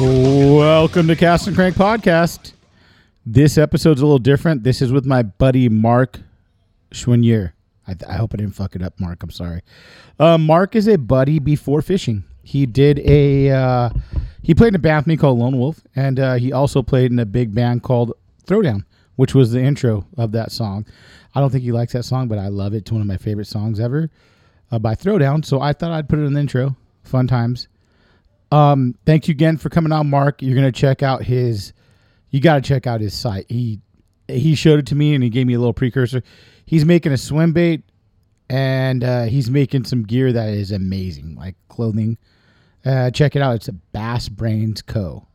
Welcome to Cast and Crank Podcast. This episode's a little different. This is with my buddy Mark Schwinier. I, I hope I didn't fuck it up, Mark. I'm sorry. Uh, Mark is a buddy before fishing. He did a uh, he played in a band with me called Lone Wolf, and uh, he also played in a big band called Throwdown, which was the intro of that song. I don't think he likes that song, but I love it. It's one of my favorite songs ever uh, by Throwdown. So I thought I'd put it in the intro. Fun times. Um, thank you again for coming on, Mark. You're gonna check out his. You got to check out his site. He he showed it to me and he gave me a little precursor. He's making a swim bait, and uh, he's making some gear that is amazing, like clothing. Uh, check it out. It's a Bass Brains Co.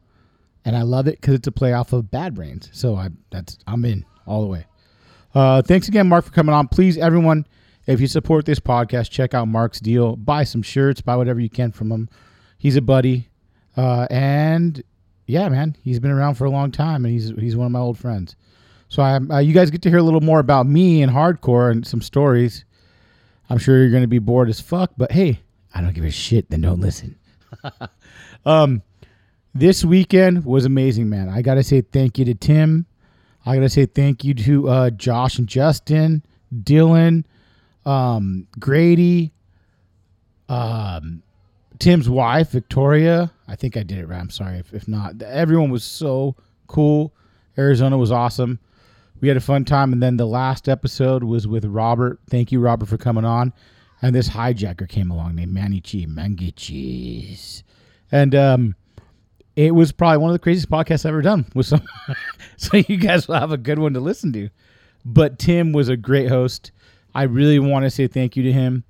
And I love it because it's a play off of Bad Brains. So I that's I'm in all the way. Uh, thanks again, Mark, for coming on. Please, everyone, if you support this podcast, check out Mark's deal. Buy some shirts, buy whatever you can from him. He's a buddy, uh, and yeah, man, he's been around for a long time, and he's he's one of my old friends. So I, uh, you guys get to hear a little more about me and hardcore and some stories. I'm sure you're going to be bored as fuck, but hey, I don't give a shit. Then don't listen. um, this weekend was amazing, man. I got to say thank you to Tim. I got to say thank you to uh, Josh and Justin, Dylan, um, Grady, um, Tim's wife, Victoria. I think I did it right. I'm sorry if, if not. Everyone was so cool. Arizona was awesome. We had a fun time. And then the last episode was with Robert. Thank you, Robert, for coming on. And this hijacker came along named Manny Chi, Mangy Cheese. And um, it was probably one of the craziest podcasts I've ever done with some. so you guys will have a good one to listen to. But Tim was a great host. I really want to say thank you to him.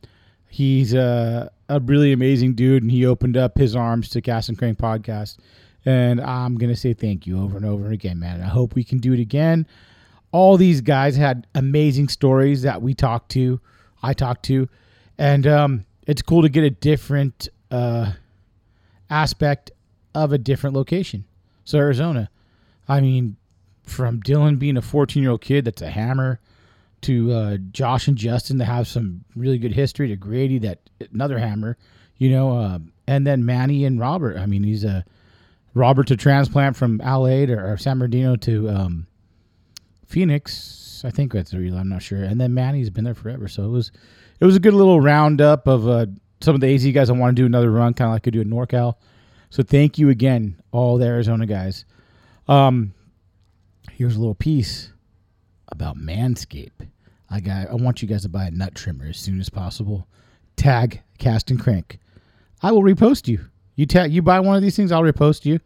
He's a, a really amazing dude, and he opened up his arms to Cast and Crank podcast. And I'm gonna say thank you over and over again, man. I hope we can do it again. All these guys had amazing stories that we talked to, I talked to, and um, it's cool to get a different uh, aspect of a different location. So Arizona, I mean, from Dylan being a 14 year old kid that's a hammer to uh, Josh and Justin to have some really good history to Grady that another hammer, you know, uh, and then Manny and Robert. I mean, he's a Robert to transplant from LA to or San Bernardino to um, Phoenix. I think that's the real. I'm not sure. And then Manny's been there forever, so it was it was a good little roundup of uh, some of the AZ guys. I want to do another run, kind of like I do in NorCal. So thank you again, all the Arizona guys. Um, here's a little piece about Manscaped. I got. I want you guys to buy a nut trimmer as soon as possible. Tag Cast and Crank. I will repost you. You tag. You buy one of these things, I'll repost you.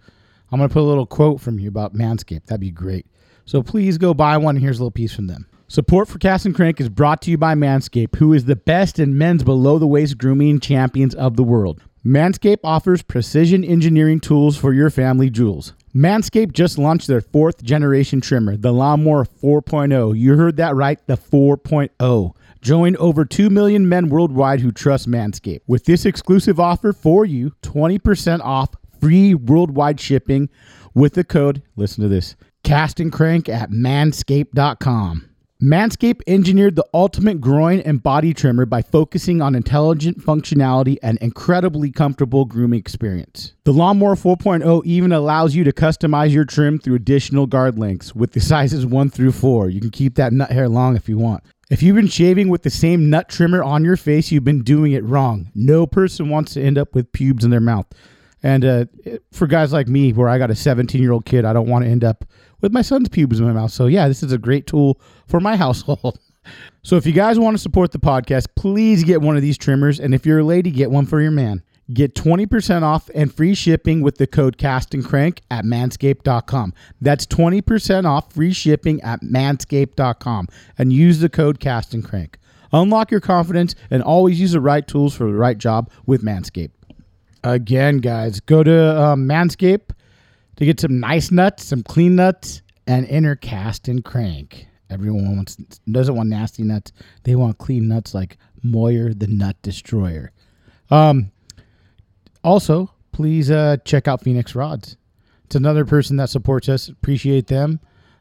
I'm gonna put a little quote from you about Manscaped. That'd be great. So please go buy one. Here's a little piece from them. Support for Cast and Crank is brought to you by Manscaped, who is the best in men's below the waist grooming champions of the world. Manscaped offers precision engineering tools for your family jewels. Manscaped just launched their fourth generation trimmer, the Lawnmower 4.0. You heard that right, the 4.0. Join over 2 million men worldwide who trust Manscaped. With this exclusive offer for you, 20% off free worldwide shipping with the code, listen to this, cast and crank at manscaped.com. Manscaped engineered the ultimate groin and body trimmer by focusing on intelligent functionality and incredibly comfortable grooming experience. The Lawnmower 4.0 even allows you to customize your trim through additional guard lengths with the sizes 1 through 4. You can keep that nut hair long if you want. If you've been shaving with the same nut trimmer on your face, you've been doing it wrong. No person wants to end up with pubes in their mouth. And uh, for guys like me, where I got a 17 year old kid, I don't want to end up with my son's pubes in my mouth. So, yeah, this is a great tool for my household. So, if you guys want to support the podcast, please get one of these trimmers. And if you're a lady, get one for your man. Get 20% off and free shipping with the code Cast and Crank at manscaped.com. That's 20% off free shipping at manscaped.com and use the code Cast and Crank. Unlock your confidence and always use the right tools for the right job with Manscaped. Again, guys, go to um, Manscaped to get some nice nuts, some clean nuts, and inner Cast and Crank. Everyone wants doesn't want nasty nuts. They want clean nuts like Moyer the Nut Destroyer. Um, also, please uh, check out Phoenix Rods. It's another person that supports us. Appreciate them.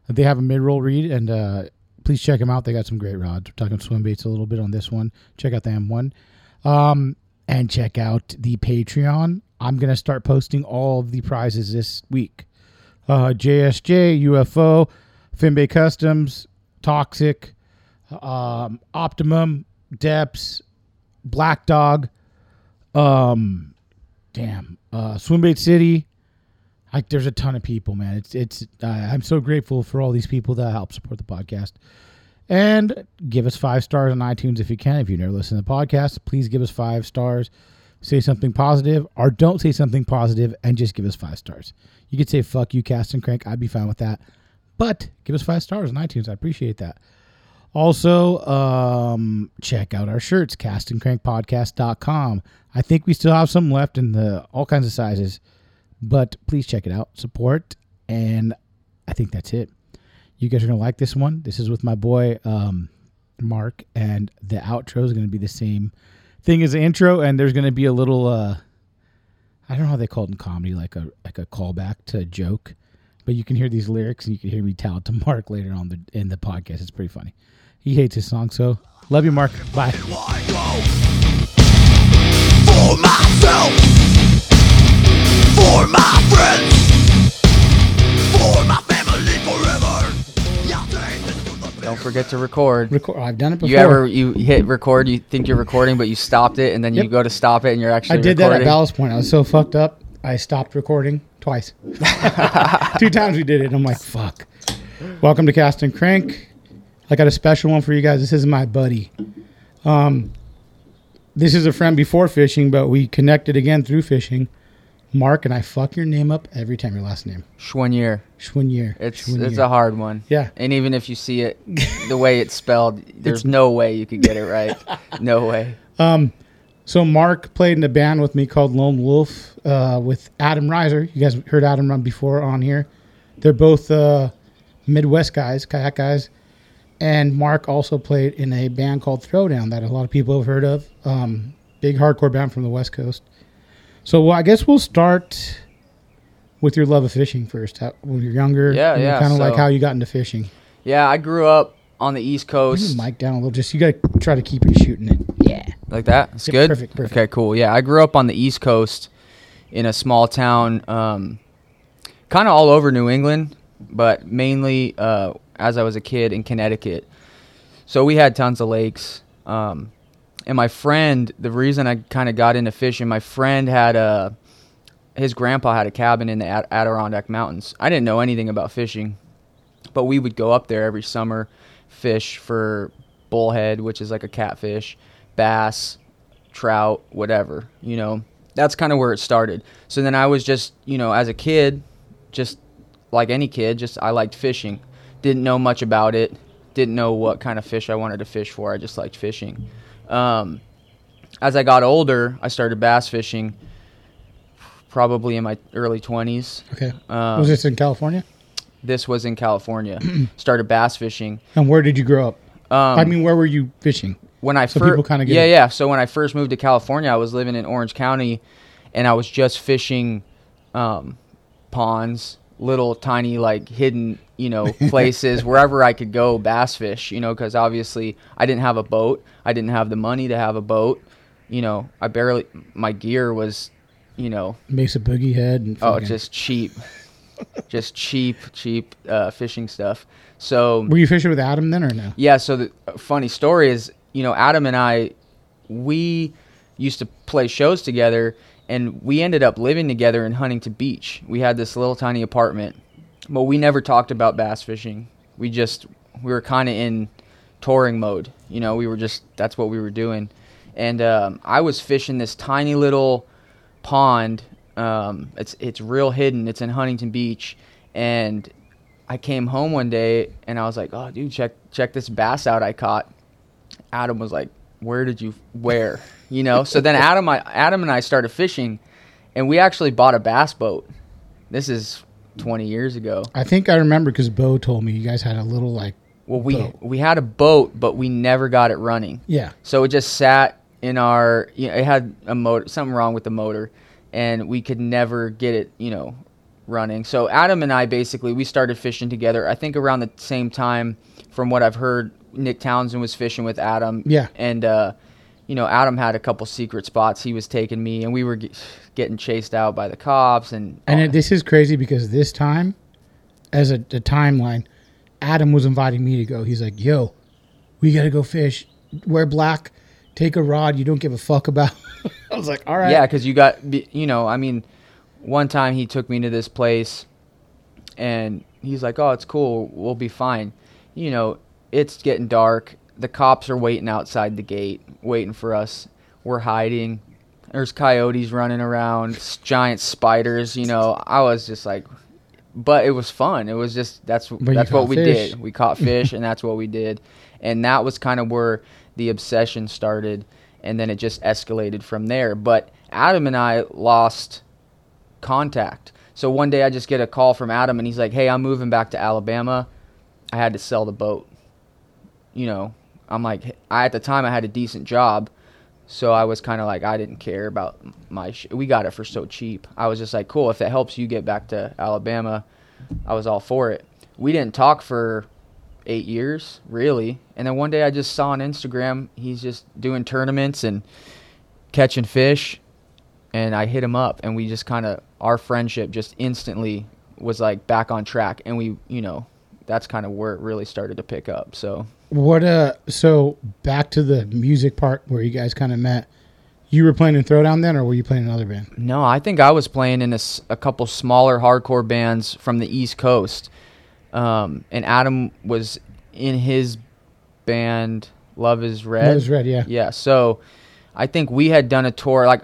They have a mid roll read, and uh, please check them out. They got some great rods. We're talking swim baits a little bit on this one. Check out the M1. Um, and check out the Patreon. I'm going to start posting all of the prizes this week. Uh, JSJ, UFO, Finbay Customs, Toxic, um, Optimum, Depths, Black Dog, um, damn, uh, Swimbait City. Like, there's a ton of people, man. It's it's. Uh, I'm so grateful for all these people that help support the podcast. And give us five stars on iTunes if you can. If you never listen to the podcast, please give us five stars. Say something positive, or don't say something positive, and just give us five stars. You could say "fuck you, cast and crank." I'd be fine with that. But give us five stars on iTunes. I appreciate that. Also, um, check out our shirts, castandcrankpodcast.com. I think we still have some left in the all kinds of sizes, but please check it out. Support, and I think that's it. You guys are gonna like this one. This is with my boy um, Mark, and the outro is gonna be the same thing as the intro, and there's gonna be a little uh, I don't know how they call it in comedy, like a like a callback to a joke. But you can hear these lyrics, and you can hear me tell it to Mark later on the in the podcast. It's pretty funny. He hates his song, so love you, Mark. Bye. For myself, for my friends, for my family forever. Yeah, take this to the Don't forget to record. Record. Oh, I've done it before. You ever you hit record, you think you're recording, but you stopped it, and then you go to stop it, and you're actually I did that at recording. Ballast Point. I was so fucked up. I stopped recording twice. Two times we did it. I'm like, fuck. Welcome to Cast and Crank. I got a special one for you guys. This is my buddy. Um, this is a friend before fishing, but we connected again through fishing. Mark and I fuck your name up every time your last name. Schwanier. Schwinier. It's Schwinier. it's a hard one. Yeah. And even if you see it the way it's spelled, there's no way you could get it right. No way. So Mark played in a band with me called Lone Wolf uh, with Adam Reiser. You guys heard Adam run before on here. They're both uh, Midwest guys, kayak guys. And Mark also played in a band called Throwdown that a lot of people have heard of. Um, big hardcore band from the West Coast. So well, I guess we'll start with your love of fishing first. How, when you're younger, Yeah, yeah, Kind of like how you got into fishing. Yeah, I grew up on the East Coast. mic down a little. Just you got to try to keep it shooting it. Like that? It's Yep, good? perfect, perfect. Okay, cool. Yeah, I grew up on the East Coast in a small town, um, kind of all over New England, but mainly uh, as I was a kid in Connecticut. So we had tons of lakes. Um, and my friend, the reason I kind of got into fishing, my friend had a, his grandpa had a cabin in the Ad- Adirondack Mountains. I didn't know anything about fishing, but we would go up there every summer, fish for bullhead, which is like a catfish, bass, trout, whatever. You know, that's kind of where it started. So then I was just, you know, as a kid, just like any kid, just I liked fishing. Didn't know much about it. Didn't know what kind of fish I wanted to fish for. I just liked fishing. Um, as I got older, I started bass fishing. Probably in my early twenties. Okay. Um, was this in California? This was in California. started bass fishing. And where did you grow up? Um, I mean, where were you fishing? When I So first, people kinda yeah, it. yeah. So when I first moved to California, I was living in Orange County, and I was just fishing um, ponds little tiny like hidden you know places wherever I could go bass fish. You know, because obviously I didn't have a boat. I didn't have the money to have a boat. You know, I barely my gear was, you know, Makes a boogie head and oh just cheap, just cheap cheap uh, fishing stuff. So Were you fishing with Adam then or no? yeah, so the uh, funny story is, you know, Adam and I, we used to play shows together, and we ended up living together in Huntington Beach. We had this little tiny apartment, but we never talked about bass fishing. We just we were kind of in touring mode. You know, we were just that's what we were doing, and um, I was fishing this tiny little pond. Um, it's it's real hidden. It's in Huntington Beach, and I came home one day and I was like, "Oh, dude, check check this bass out I caught." Adam was like, "Where did you where?" You know. So then Adam I Adam and I started fishing, and we actually bought a bass boat. This is 20 years ago. I think I remember because Bo told me you guys had a little like Well, we Boat. we had a boat, but we never got it running. yeah. So it just sat in our. You know, it had a motor, something wrong with the motor, and we could never get it. You know, running. So Adam and I basically we started fishing together. I think around the same time, from what I've heard, Nick Townsend was fishing with Adam. Yeah. And uh, you know, Adam had a couple secret spots he was taking me, and we were ge- getting chased out by the cops, and And it, this is crazy because this time, as a, a timeline, Adam was inviting me to go. He's like, "Yo, we gotta go fish. Wear black. Take a rod. You don't give a fuck about." I was like, "All right." Yeah, because you got, you know, I mean, one time he took me to this place, and he's like, "Oh, it's cool. We'll be fine." You know, it's getting dark. The cops are waiting outside the gate, waiting for us. We're hiding. There's coyotes running around, giant spiders. You know, I was just like, but it was fun. It was just that's you that's what we fish. did. We caught fish, and that's what we did, and that was kind of where the obsession started, and then it just escalated from there. But Adam and I lost contact. So one day I just get a call from Adam, and he's like, "Hey, I'm moving back to Alabama. I had to sell the boat." You know, I'm like, I at the time I had a decent job, so I was kind of like, I didn't care about my. Sh- we got it for so cheap. I was just like, cool. If it helps you get back to Alabama, I was all for it. We didn't talk for eight years, really. And then one day I just saw on Instagram he's just doing tournaments and catching fish, and I hit him up, and we just kind of our friendship just instantly was like back on track, and we, you know, that's kind of where it really started to pick up. So What uh? So back to the music part where you guys kind of met. You were playing in Throwdown then, or were you playing in another band? No, I think I was playing in a, a couple smaller hardcore bands from the East Coast. Um, and Adam was in his band, Love is Red. Love is Red, yeah. Yeah. So I think we had done a tour. Like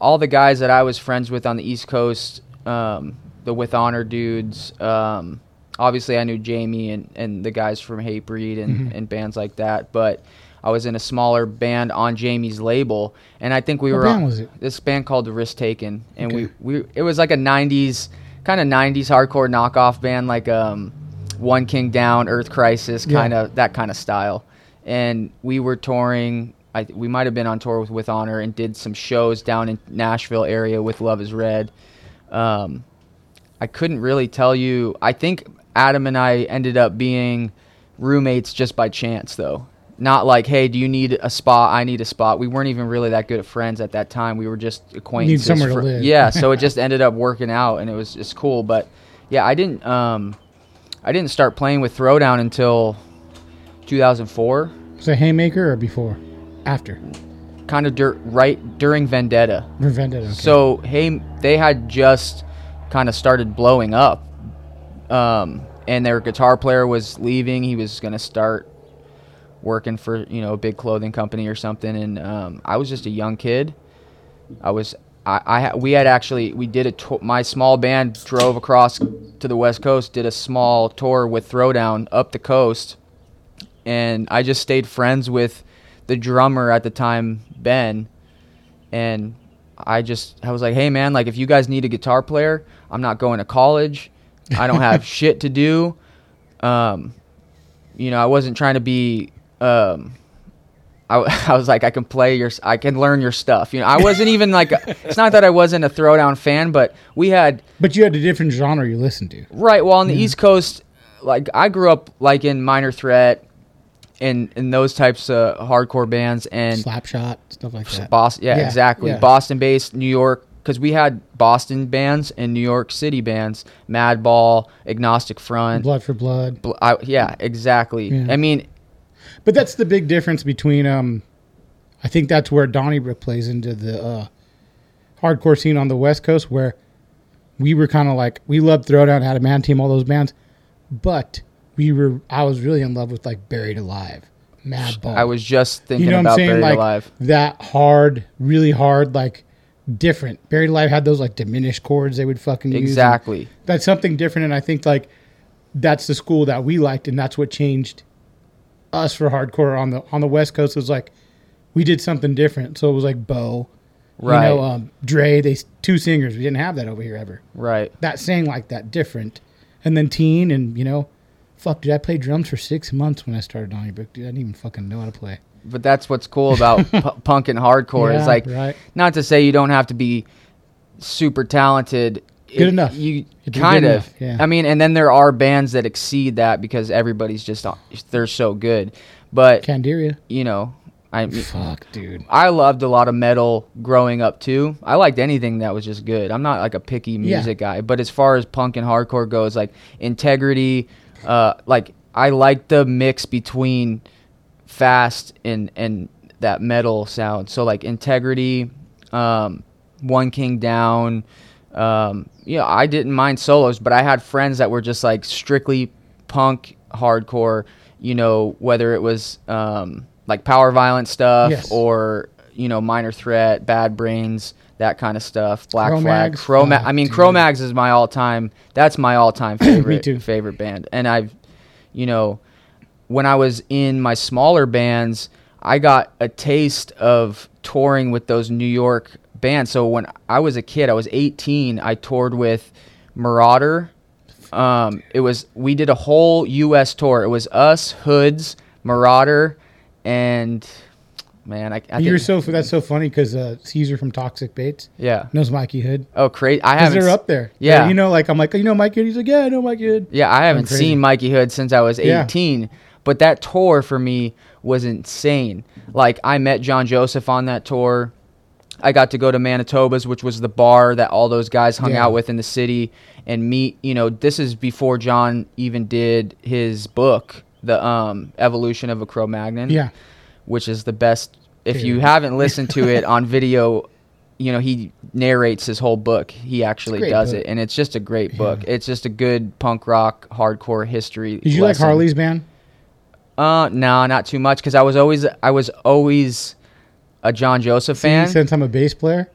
all the guys that I was friends with on the East Coast, um, the With Honor dudes. Um, obviously, I knew Jamie and, and the guys from Hatebreed and, Mm-hmm. and bands like that. But I was in a smaller band on Jamie's label, and I think we What were band on- this band called The Risk Taken, and Okay. we, we it was like a '90s kind of '90s hardcore knockoff band, like um, One King Down, Earth Crisis, kind of that kind of style. And we were touring. I, we might have been on tour with With Honor and did some shows down in Nashville area with Love Is Red. Um, I couldn't really tell you. I think Adam and I ended up being roommates just by chance, though. Not like, hey, do you need a spot? I need a spot. We weren't even really that good of friends at that time. We were just acquaintances. somewhere to live. Yeah, so it just ended up working out, and it was just cool. But yeah, I didn't. Um, I didn't start playing with Throwdown until 2004, Was it Haymaker or before? After. kind of dur- right during Vendetta. Vendetta. Okay. So hey, they had just kind of started blowing up, um, and their guitar player was leaving. He was gonna start working for you know a big clothing company or something, and um, I was just a young kid. I was I, I we had actually we did a. My small band drove across to the west coast, did a small tour with Throwdown up the coast, and I just stayed friends with the drummer at the time, Ben, and I just I was like, hey man, like if you guys need a guitar player, I'm not going to college. I don't have shit to do. Um, you know, I wasn't trying to be um, I, I was like, I can play your, I can learn your stuff. You know, I wasn't even like, it's not that I wasn't a throwdown fan, but we had But you had a different genre you listened to. right. Well, on the East Coast, like I grew up like in Minor Threat, and and those types of hardcore bands, and Slapshot, stuff like that. Boston, yeah, Yeah, exactly. yeah. Boston-based, New York, because we had Boston bands and New York City bands, Madball, Agnostic Front. Blood for blood. Bl- I, yeah, exactly. Yeah. I mean, But that's the big difference between um I think that's where Donnybrook plays into the uh hardcore scene on the West Coast where we were kind of like we loved Throwdown, had a man team, all those bands, but we were I was really in love with like Buried Alive, Madball. I was just thinking you know about? Buried Like Alive. that hard, really hard, like different. Buried Alive had those like diminished chords they would fucking use. Exactly. That's something different, and I think like that's the school that we liked, and that's what changed us for hardcore on the on the West Coast. It Was like we did something different, so it was like Bo, Right. You know, um, Dre. They two singers. We didn't have that over here ever. Right. That sang like that different, and then Teen, and you know, fuck, dude, I played drums for six months when I started Donnybrook. Dude, I didn't even fucking know how to play. But that's what's cool about p- punk and hardcore Yeah, is like, right. not to say you don't have to be super talented. Good enough. You you're kind of. enough, yeah. I mean, and then there are bands that exceed that because everybody's just they're so good. But Candiria. you know, I mean, Fuck, dude. I loved a lot of metal growing up too. I liked anything that was just good. I'm not like a picky Yeah. music guy, but as far as punk and hardcore goes, like integrity, uh, like I like the mix between fast and and that metal sound. So like integrity, um, one king down. Um, you know, I didn't mind solos, but I had friends that were just like strictly punk hardcore. You know, whether it was um, like power violence stuff Yes. or you know minor threat, bad brains, that kind of stuff. Black Flag, Cro-Mags? Chroma. Oh, I mean, dude. Cro-Mags is my all-time. That's my all-time favorite favorite band, and I've, you know, when I was in my smaller bands, I got a taste of touring with those New York bands. So when I was a kid, I was 18, I toured with Marauder. Um, it was we did a whole U.S. tour. It was us, Hoods, Marauder, and man, I, I You're so that's so funny because uh, Caesar from Toxic Baits yeah. knows Mikey Hood. Oh, crazy! I haven't. they're up there. Yeah. you know, like I'm like, you know, Mikey Hood. He's like, yeah, I know Mikey Hood. Yeah, I haven't seen Mikey Hood since I was Yeah. 18. But that tour for me was insane. Like I met John Joseph on that tour. I got to go to Manitoba's, which was the bar that all those guys hung Yeah. out with in the city, and meet. You know, this is before John even did his book, the um, Evolution of a Cro-Magnon. Yeah, which is the best. If you haven't listened to it on video, you know he narrates his whole book. He actually does book. it, and it's just a great book. It's just a good punk rock hardcore history. did you like. Harley's band? Uh, no, not too much because I was always I was always a John Joseph See, fan. since I'm a bass player,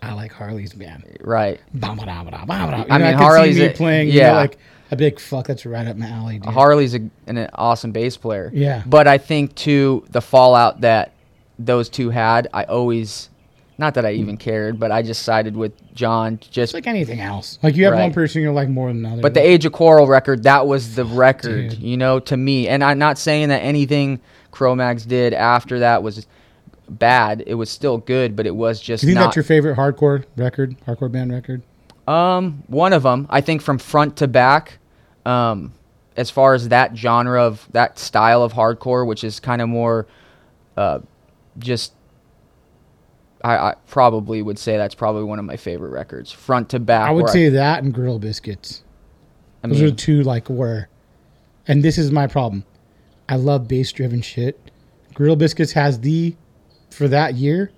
I like Harley's band. right. Ba-ba-da-ba-da, ba-ba-da. I know, mean, could Harley's see me a- playing. You yeah. know, like a big fuck. That's right up my alley. Dude. Harley's a, an awesome bass player. Yeah. But I think too the fallout that those two had, I always, not that I even cared, but I just sided with John. Just It's like anything else. Like you have one person you like more than another. But the Age of Quarrel record, that was the record, dude. you know, to me. And I'm not saying that anything Cro-Mags did after that was bad. It was still good, but it was just do you think not. that's your favorite hardcore record, hardcore band record? um, one of them, I think, from front to back, um, as far as that genre of that style of hardcore, which is kind of more, uh, just. I, I probably would say that's probably one of my favorite records, front to back. I would say that and Gorilla Biscuits. I Those mean, are the two like where, and this is my problem. I love bass driven shit. Gorilla Biscuits has the, for that year,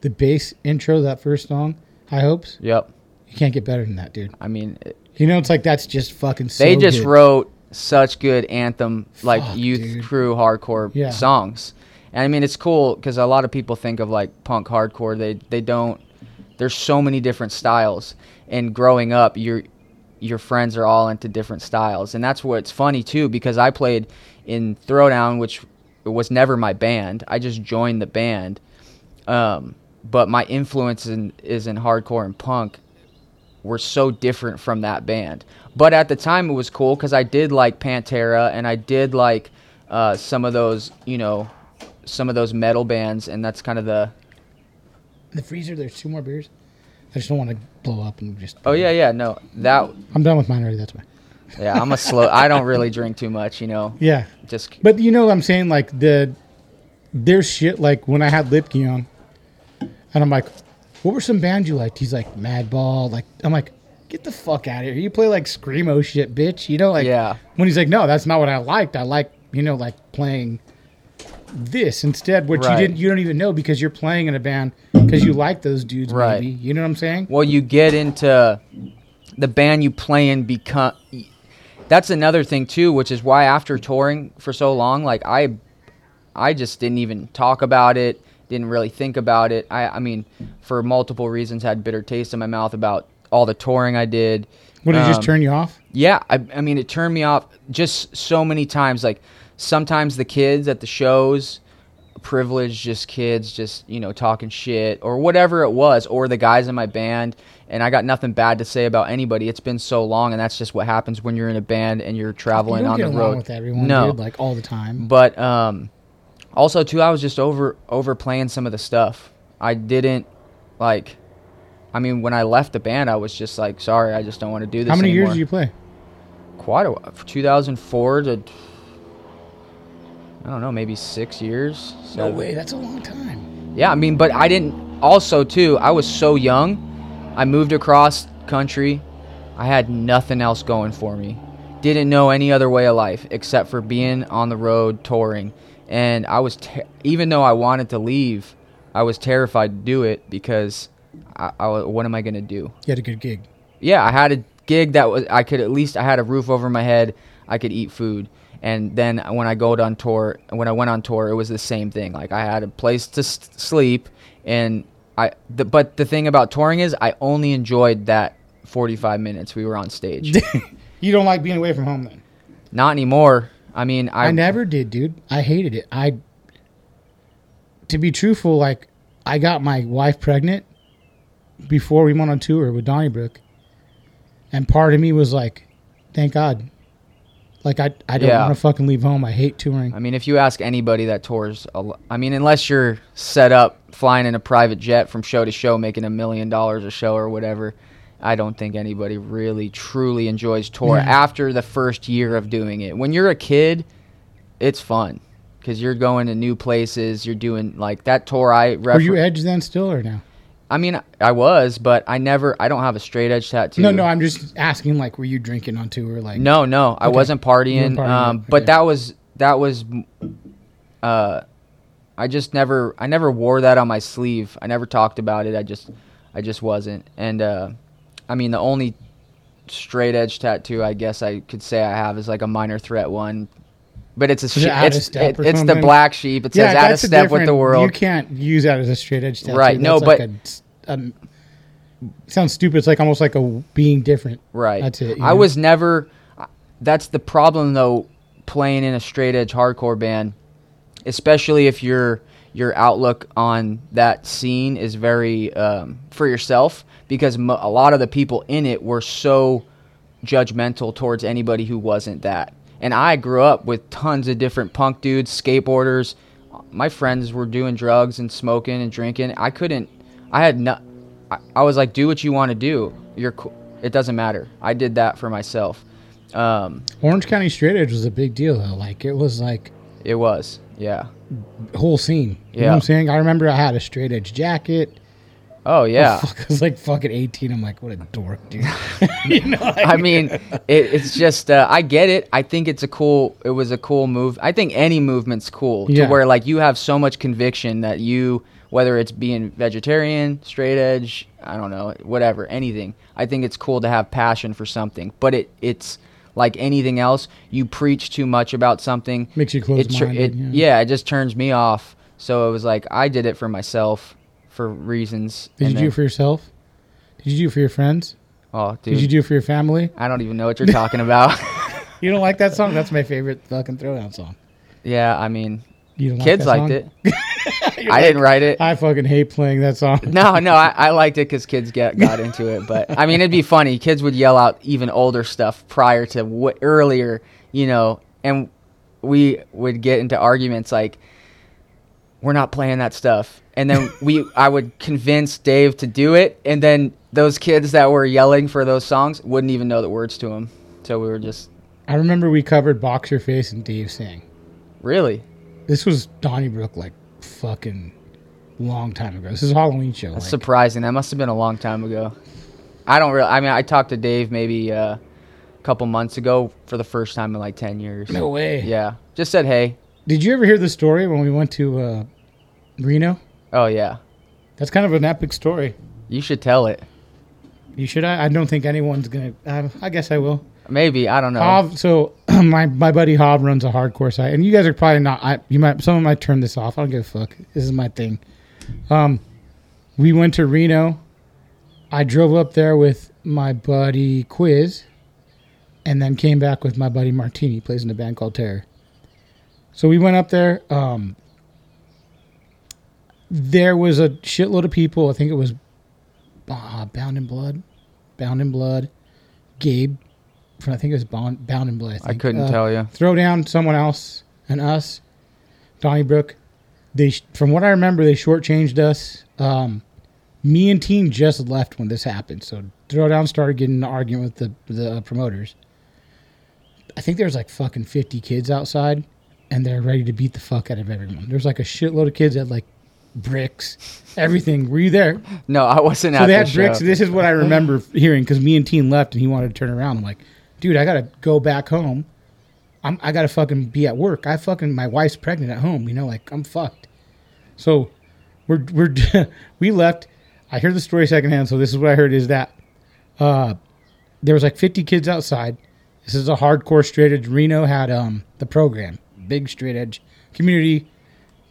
the bass intro that first song. High hopes. yep. You can't get better than that, dude. I mean, it- You know, it's like that's just fucking. So they just good. wrote such good anthem like Fuck, youth dude. crew hardcore Yeah. songs and i mean it's cool because a lot of people think of like punk hardcore. They they don't there's so many different styles. And growing up your your friends are all into different styles. And that's what's funny too because i played in throwdown which was never my band. I just joined the band. Um, but my influence in, is in hardcore and punk were so different from that band. But at the time, it was cool because I did like Pantera and I did like uh, some of those, you know, some of those metal bands, and that's kind of the. In the freezer, there's two more beers. I just don't want to blow up and just. Oh yeah, yeah, no, that I'm done with mine already. That's why. yeah, I'm a slow. I don't really drink too much, you know. Yeah, Just but you know what I'm saying? Like the there's shit like when I had Lipke on, and I'm like, "What were some bands you liked?" He's like, "Madball." Like I'm like, "Get the fuck out of here! You play like screamo shit, bitch." You know, like Yeah. When he's like, "No, that's not what I liked. I like you know like playing this instead, which Right. you didn't you don't even know because you're playing in a band because you like those dudes, Right. maybe. You know what I'm saying? well, you get into the band you play in become. That's another thing too, which is why after touring for so long, like I, I just didn't even talk about it. Didn't really think about it. I, I mean, for multiple reasons, had bitter taste in my mouth about all the touring I did. Would it just Um, turn you off? Yeah, I, I mean, it turned me off just so many times. Like sometimes the kids at the shows, privileged just kids, just you know talking shit or whatever it was, or the guys in my band. And I got nothing bad to say about anybody. It's been so long, and that's just what happens when you're in a band and you're You traveling don't on the road. with everyone, no, dude, like all the time. but um, also too, I was just over overplaying some of the stuff. I didn't like. I mean, when I left the band, I was just like, sorry, I just don't want to do this. How many anymore years did you play? quite a while. 2004 to I don't know, maybe six years. No way, that's a long time. Yeah, I mean, but I didn't. Also, too, I was so young. I moved across country. I had nothing else going for me. Didn't know any other way of life except for being on the road touring. And I was, ter- even though I wanted to leave, I was terrified to do it because, I, I, what am I gonna do? You had a good gig. yeah, I had a gig that was I could at least I had a roof over my head. I could eat food. And then when I go on tour, when I went on tour, it was the same thing. Like I had a place to s- sleep, and I. The, but the thing about touring is, I only enjoyed that 45 minutes we were on stage. You don't like being away from home then? Not anymore. I mean, I, I never did, dude. I hated it. I, to be truthful, like I got my wife pregnant before we went on tour with Donnybrook, and part of me was like, "Thank God." Like I, I don't Yeah. want to fucking leave home. I hate touring. I mean, if you ask anybody that tours, I mean, unless you're set up flying in a private jet from show to show, making a million dollars a show or whatever, I don't think anybody really truly enjoys tour Yeah. after the first year of doing it. When you're a kid, it's fun because you're going to new places. You're doing like that tour. I Were refer- you Edge then still or now? I mean, I was, but I never. I don't have a straight edge tattoo. No, no. I'm just asking. Like, were you drinking on tour? Like, No, no, I Okay. wasn't partying. partying, um, okay. but that was that was, uh, I just never I never wore that on my sleeve. I never talked about it. I just I just wasn't. And uh, I mean, the only straight edge tattoo I guess I could say I have is like a minor threat one. But it's a she- it's it- it's the black sheep. It says out of step with the world. You can't use that as a straight edge tattoo. Right, no, like but- a, um, sounds stupid. It's like almost like a being different. Right. That's it. I know? was never. That's the problem though. Playing in a straight edge hardcore band, especially if your your outlook on that scene is very um, for yourself, because mo- a lot of the people in it were so judgmental towards anybody who wasn't that. And I grew up with tons of different punk dudes, skateboarders. My friends were doing drugs and smoking and drinking. I couldn't. I had no. I, I was like, do what you want to do. You're. It doesn't matter. I did that for myself. Um, Orange County straight edge was a big deal though. Like it was like it was. Yeah. whole scene. You know Yeah. what I'm saying? I remember I had a straight edge jacket. Oh yeah. Fuck, I was like fucking 18. I'm like, what a dork, dude. you know, like, I mean, it, it's just uh, I get it. I think it's a cool. It was a cool move. I think any movement's cool Yeah. to where like you have so much conviction that you, whether it's being vegetarian, straight edge, I don't know, whatever, anything. I think it's cool to have passion for something. But it it's like anything else. You preach too much about something. Makes you it, close-minded, it- yeah. yeah, it just turns me off. So it was like I did it for myself for reasons. did you and do it for yourself? Did you do it for your friends? Oh, dude. Did you do it for your family? I don't even know what you're talking about. You don't like that song? That's my favorite fucking throwdown song. yeah, I mean, You don't kids like liked that it. I didn't write it. I fucking hate playing that song. no, no, I, I liked it because kids get got into it. But I mean, it'd be funny. Kids would yell out even older stuff prior to what earlier, you know, and we would get into arguments like, we're not playing that stuff. And then we, I would convince Dave to do it, and then those kids that were yelling for those songs wouldn't even know the words to them. So we were just I remember we covered Box Your Face and Dave sang. really. This was Donnybrook like fucking long time ago. This is a Halloween show. That's like- surprising. That must have been a long time ago. I don't really. I mean, I talked to Dave maybe uh, a couple months ago for the first time in like ten years. no way. Yeah, just said hey. Did you ever hear the story when we went to uh, Reno? Oh yeah, That's kind of an epic story. you should tell it. You should. I, I don't think anyone's gonna. Uh, I guess I will. Maybe I don't know. Hob, so my my buddy Hob runs a hardcore site, and you guys are probably not. I you might someone might turn this off. I don't give a fuck. This is my thing. Um, we went to Reno. I drove up there with my buddy Quiz, and then came back with my buddy Martini. He plays in a band called Terror. So we went up there. Um, there was a shitload of people. I think it was uh, Bound in Blood, Bound in Blood, Gabe. From, I think it was Bound, Bound in Blood. I, I couldn't Uh, tell you. throw down someone else and us, Donnybrook. They, from what I remember, they shortchanged us. Um, me and team just left when this happened, so Throwdown started getting an argument with the the promoters. I think there's like fucking fifty kids outside, and they're ready to beat the fuck out of everyone. There's like a shitload of kids that like bricks, everything. Were you there? No, I wasn't So at they the had bricks. show. This is what I remember hearing because me and Teen left and he wanted to turn around. I'm like, dude, I gotta go back home. I'm I gotta fucking be at work. I fucking my wife's pregnant at home. You know, like I'm fucked. So we're we're we left. I hear the story secondhand. So this is what I heard is that uh, there was like 50 kids outside. This is a hardcore straight edge. Reno had um the program, big straight edge community.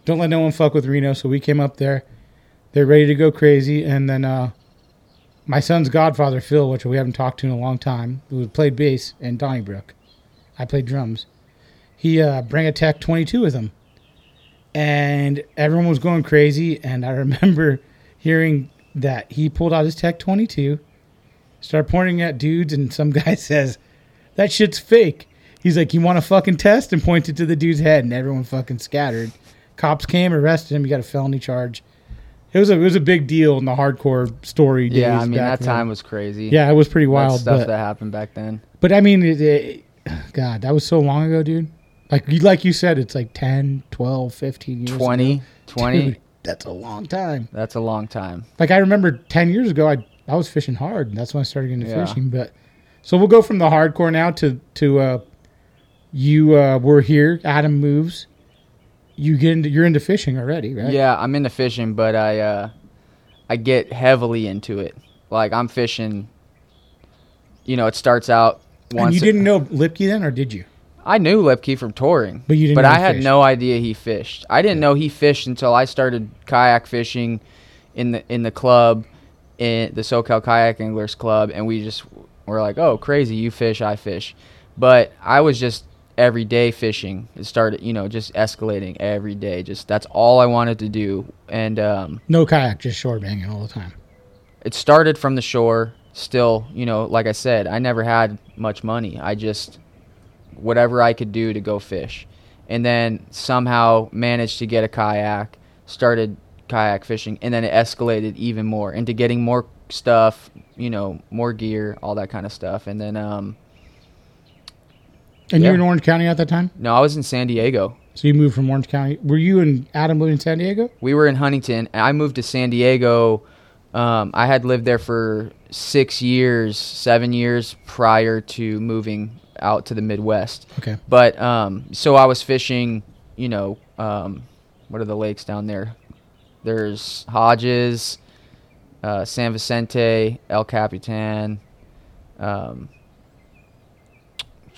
Don't let no one fuck with Reno. So we came up there. They're ready to go crazy, and then uh, my son's godfather Phil, which we haven't talked to in a long time, who played bass in Donnybrook. I played drums. He uh, bring a Tech 22 with him, and everyone was going crazy. And I remember hearing that he pulled out his Tech 22, started pointing at dudes, and some guy says, "That shit's fake." He's like, "You want to fucking test?" and pointed to the dude's head, and everyone fucking scattered. Cops came, arrested him. He got a felony charge. It was a it was a big deal in the hardcore story days. yeah, I mean that then. time was crazy. Yeah, it was pretty That wild. stuff But, that happened back then. but I mean, it, it, God, that was so long ago, dude. Like you like you said, it's like 10, 12, 15 years. 20, ago. 20. Dude, that's a long time. That's a long time. Like I remember 10 years ago, I I was fishing hard. And that's when I started getting into Yeah. fishing. But so we'll go from the hardcore now to to uh, you uh, were here. Adam moves. You get into you're into fishing already, right? Yeah, I'm into fishing, but I uh, I get heavily into it. Like I'm fishing. You know, it starts out once. And you didn't know Lipke then, or did you? I knew Lipke from touring, But you didn't But I had fished. no idea he fished. I didn't know he fished until I started kayak fishing in the in the club, in the SoCal Kayak Anglers Club, and we just were like, "Oh, crazy! You fish, I fish." But I was just every day fishing. It started, you know, just escalating every day. Just that's all I wanted to do, and um, No kayak, just shore banging all the time. it started from the shore. Still, you know, like I said, I never had much money. I just whatever I could do to go fish, and then somehow managed to get a kayak. Started kayak fishing, and then it escalated even more into getting more stuff. You know, more gear, all that kind of stuff, and then um, And Yeah. you were in Orange County at that time, no, I was in San Diego. so you moved from Orange County. Were you and Adam living in San Diego? we were in Huntington. I moved to San Diego. Um, I had lived there for six years, seven years prior to moving out to the Midwest. Okay. But um, so I was fishing. You know, um, what are the lakes down there? There's Hodges, uh, San Vicente, El Capitan, um,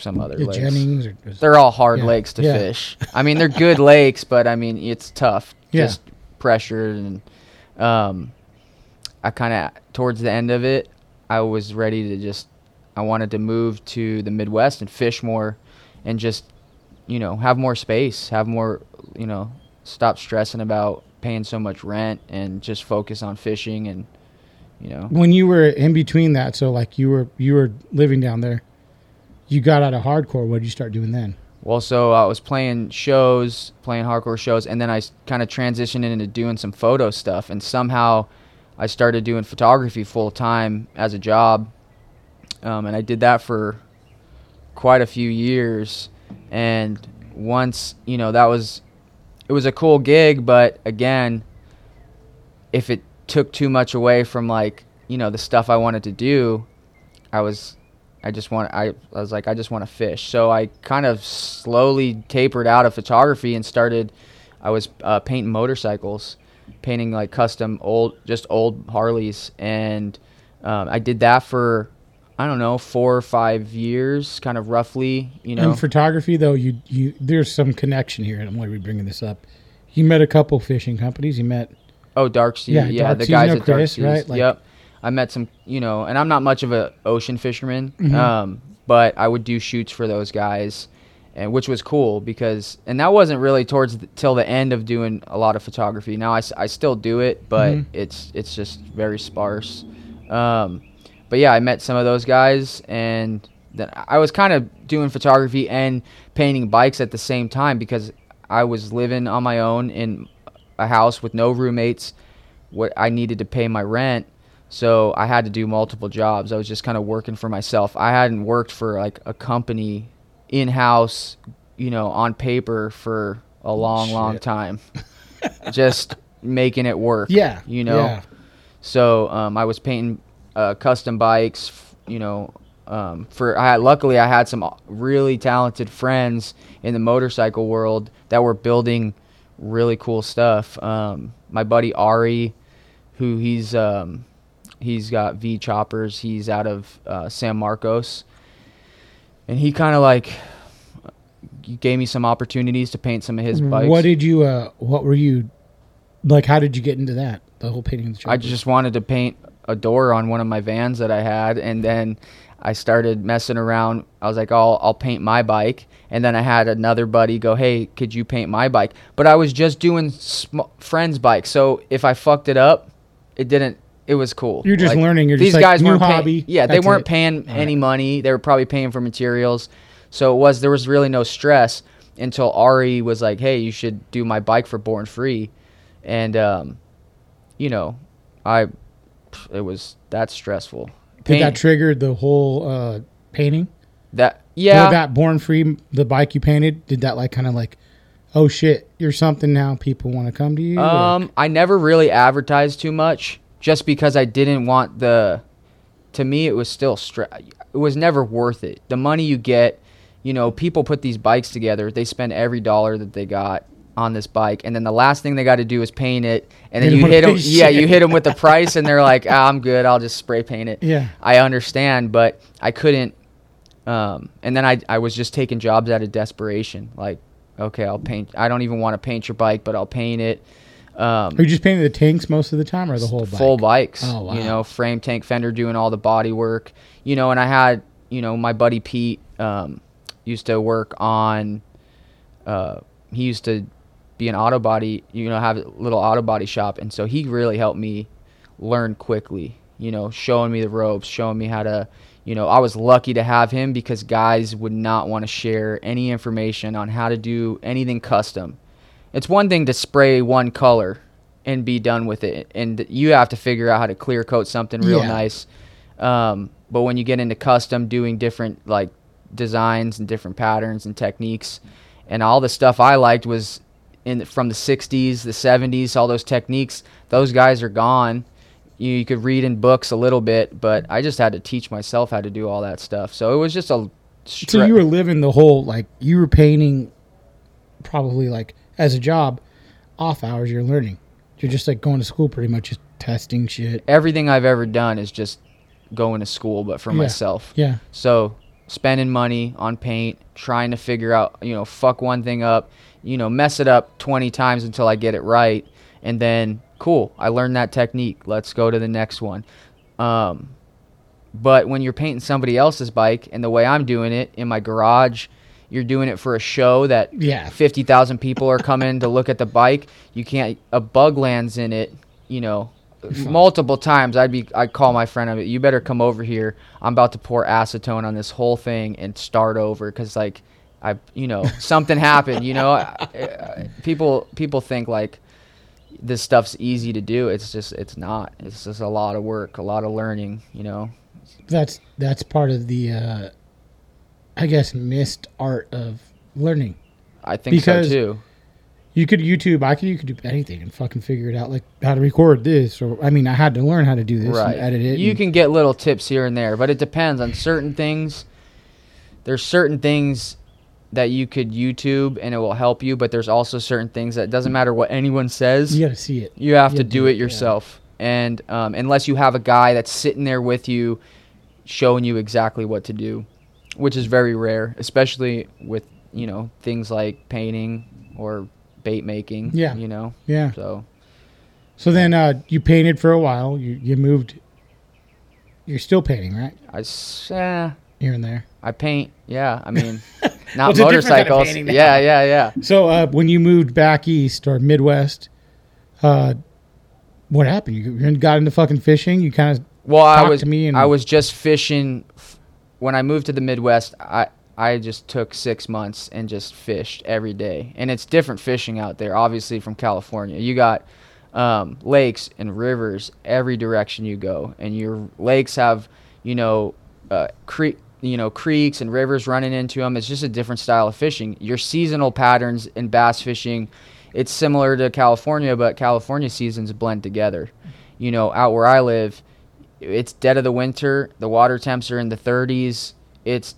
some other Yeah, lakes. Jennings or They're all hard Yeah, lakes to yeah. fish. I mean, they're good lakes, but I mean, it's tough. Just pressure and um, I kind of towards the end of it, I was ready to just I wanted to move to the Midwest and fish more, and just you know have more space, have more you know stop stressing about paying so much rent and just focus on fishing and you know when you were in between that, so like you were you were living down there, you got out of hardcore. What did you start doing then? Well, so I was playing shows, playing hardcore shows, and then I kind of transitioned into doing some photo stuff, and somehow I started doing photography full time as a job, um, and I did that for quite a few years. And once you know that was, it was a cool gig, but again, if it took too much away from like you know the stuff I wanted to do, I was I just want I, I was like I just want to fish. So I kind of slowly tapered out of photography and started I was uh, painting motorcycles, painting like custom old just old Harleys and um, I did that for I don't know, 4 or 5 years kind of roughly, you know. In photography, though, you you there's some connection here, and I'm going to be bringing this up. You met a couple fishing companies. You met Oh, Dark Sea. Yeah, Yeah, Dark the Sea, you guys know at Dark Chris, Seas. right? Like- yep. I met some, you know, and I'm not much of a ocean fisherman, Mm-hmm. um, but I would do shoots for those guys, and which was cool because, and that wasn't really towards the, till the end of doing a lot of photography. Now I, I still do it, but Mhm. it's it's just very sparse. Um, but yeah, I met some of those guys, and then I was kind of doing photography and painting bikes at the same time because I was living on my own in a house with no roommates. What I needed to pay my rent, so I had to do multiple jobs. I was just kind of working for myself. I hadn't worked for like a company in house, you know, on paper for a long, long time. just making it work. yeah, you know. yeah. So um, I was painting uh, custom bikes, you know. Um, for I had, luckily I had some really talented friends in the motorcycle world that were building really cool stuff. Um, my buddy Ari, who he's um, he's got V choppers. He's out of uh, San Marcos, and he kind of like gave me some opportunities to paint some of his bikes. What did you? uh What were you? Like, how did you get into that? The whole painting. The I just wanted to paint a door on one of my vans that I had, and then I started messing around. I was like, "Oh, I'll paint my bike," and then I had another buddy go, "Hey, could you paint my bike?" But I was just doing sm- friends' bikes, so if I fucked it up, it didn't. It was cool. You're just learning. You're just these like, guys new weren't hobby, Yeah, they weren't it. paying All any right. money. They were probably paying for materials, so it was there was really no stress until Ari was like, "Hey, you should do my bike for Born Free," and um, you know, I it was that stressful. Did that trigger the whole uh painting? that Yeah. yeah that Born Free, the bike you painted, did that like kind of like, oh shit, you're something now. People want to come to you. or- Um, I never really advertised too much, just because I didn't want the. To me, it was still stre- It was never worth it. The money you get, you know, people put these bikes together. They spend every dollar that they got on this bike, and then the last thing they got to do is paint it, and then you hit them. Yeah, you hit them with the price, and they're like, ah, "I'm good. I'll just spray paint it." Yeah. I understand, but I couldn't. Um, and then I I was just taking jobs out of desperation. Like, okay, I'll paint. I don't even want to paint your bike, but I'll paint it. Um, Are you just painting the tanks most of the time, or the whole bike? full bikes. Oh, wow. You know, frame tank fender doing all the body work. You know, and I had you know my buddy Pete um, used to work on. Uh, he used to be an auto body. You know, have a little auto body shop, and so he really helped me learn quickly. You know, showing me the ropes, showing me how to. You know, I was lucky to have him because guys would not want to share any information on how to do anything custom. It's one thing to spray one color and be done with it, and you have to figure out how to clear coat something real Yeah. nice. Um, but when you get into custom, doing different like designs and different patterns and techniques, and all the stuff I liked was in from the '60s, the '70s, all those techniques. Those guys are gone. You, you could read in books a little bit, but I just had to teach myself how to do all that stuff. So it was just a. So you were living the whole like you were painting, probably like as a job, off hours. You're learning. You're just like going to school, pretty much, just testing shit. everything I've ever done is just going to school, but for Yeah. myself. Yeah. So spending money on paint, trying to figure out, you know, fuck one thing up, you know, mess it up 20 times until I get it right. And then, cool, I learned that technique. Let's go to the next one. Um, but when you're painting somebody else's bike and the way I'm doing it in my garage, you're doing it for a show that Yeah. 50,000 people are coming to look at the bike. You can't, a bug lands in it, you know, multiple times. I'd be, I'd call my friend, I'd be, you better come over here. I'm about to pour acetone on this whole thing and start over. Cause like I you know something happened. You know, I, I, people people think like this stuff's easy to do. It's just it's not. It's just a lot of work, a lot of learning. You know. That's that's part of the, uh, I guess, missed art of learning. I think Because- so too. You could YouTube. I could. You could do anything and fucking figure it out, like how to record this. Or I mean, I had to learn how to do this right. and edit it. You can get little tips here and there, but it depends on certain things. There's certain things that you could YouTube and it will help you, but there's also certain things that doesn't matter what anyone says. You got to see it. You have You to do it it, yeah. yourself. And um, unless you have a guy that's sitting there with you, showing you exactly what to do, which is very rare, especially with you know things like painting or bait making. Yeah. You know. Yeah. So So then uh, you painted for a while. You you moved. You're still painting, right? I eh, Here and there. I paint. Yeah. I mean, not a different kind of motorcycles. yeah. Yeah. Yeah. So uh, when you moved back east or Midwest, uh, what happened? You, got into fucking fishing. You kind of Well, I was to me and- I was just fishing when I moved to the Midwest. I I just took six months and just fished every day, and it's different fishing out there. Obviously, from California, you got um, lakes and rivers every direction you go, and your lakes have you know uh, creek you know creeks and rivers running into them. It's just a different style of fishing. Your seasonal patterns in bass fishing, it's similar to California, but California seasons blend together. You know, out where I live, it's dead of the winter. The water temps are in the 30s. It's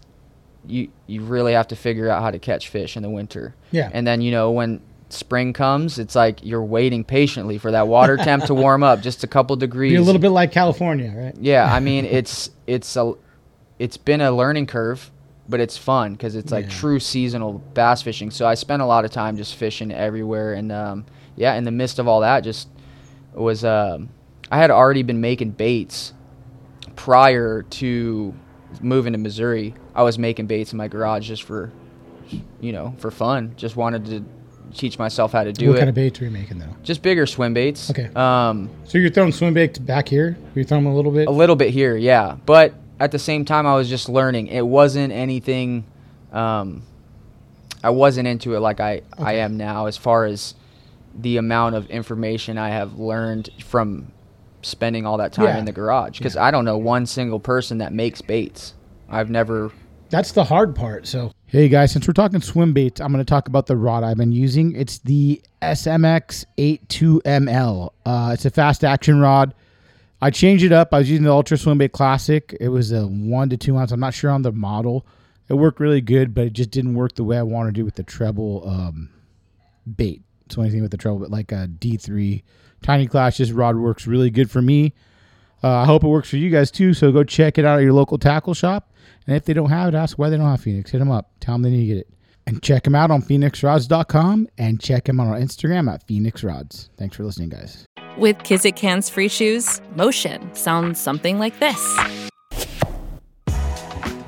you you really have to figure out how to catch fish in the winter. Yeah. And then you know when spring comes, it's like you're waiting patiently for that water temp to warm up just a couple degrees. be a little bit like California, right? Yeah, I mean it's it's a it's been a learning curve, but it's fun because it's like Yeah. true seasonal bass fishing. So I spent a lot of time just fishing everywhere, and um, yeah, in the midst of all that, just was um, I had already been making baits prior to moving to Missouri. I was making baits in my garage just for you know for fun. Just wanted to teach myself how to do what it. What kind of baits are you making though? just bigger swim baits. Okay. Um, So you're throwing swim baits back here. You're throwing them a little bit. a little bit here, yeah. But at the same time, I was just learning. It wasn't anything. Um, I wasn't into it like I, I am now, as far as the amount of information I have learned from spending all that time Yeah. in the garage. Because I don't know one single person that makes baits. I've never. That's the hard part. So, hey guys, since we're talking swim baits, I'm going to talk about the rod I've been using. It's the SMX 82ML. Uh, it's a fast action rod. I changed it up. I was using the Ultra Swim Bait Classic. It was a one to two ounce. I'm not sure on the model. It worked really good, but it just didn't work the way I wanted to do with the treble um, bait. So anything with the treble, but like a D3 Tiny Klash, this rod works really good for me. Uh, I hope it works for you guys too. So go check it out at your local tackle shop. And if they don't have it, ask why they don't have Phoenix. Hit them up. Tell them they need to get it. And check them out on phoenixrods.com and check them out on Instagram at Phoenix Rods. Thanks for listening, guys. With Kizik Hands Free Shoes, motion sounds something like this.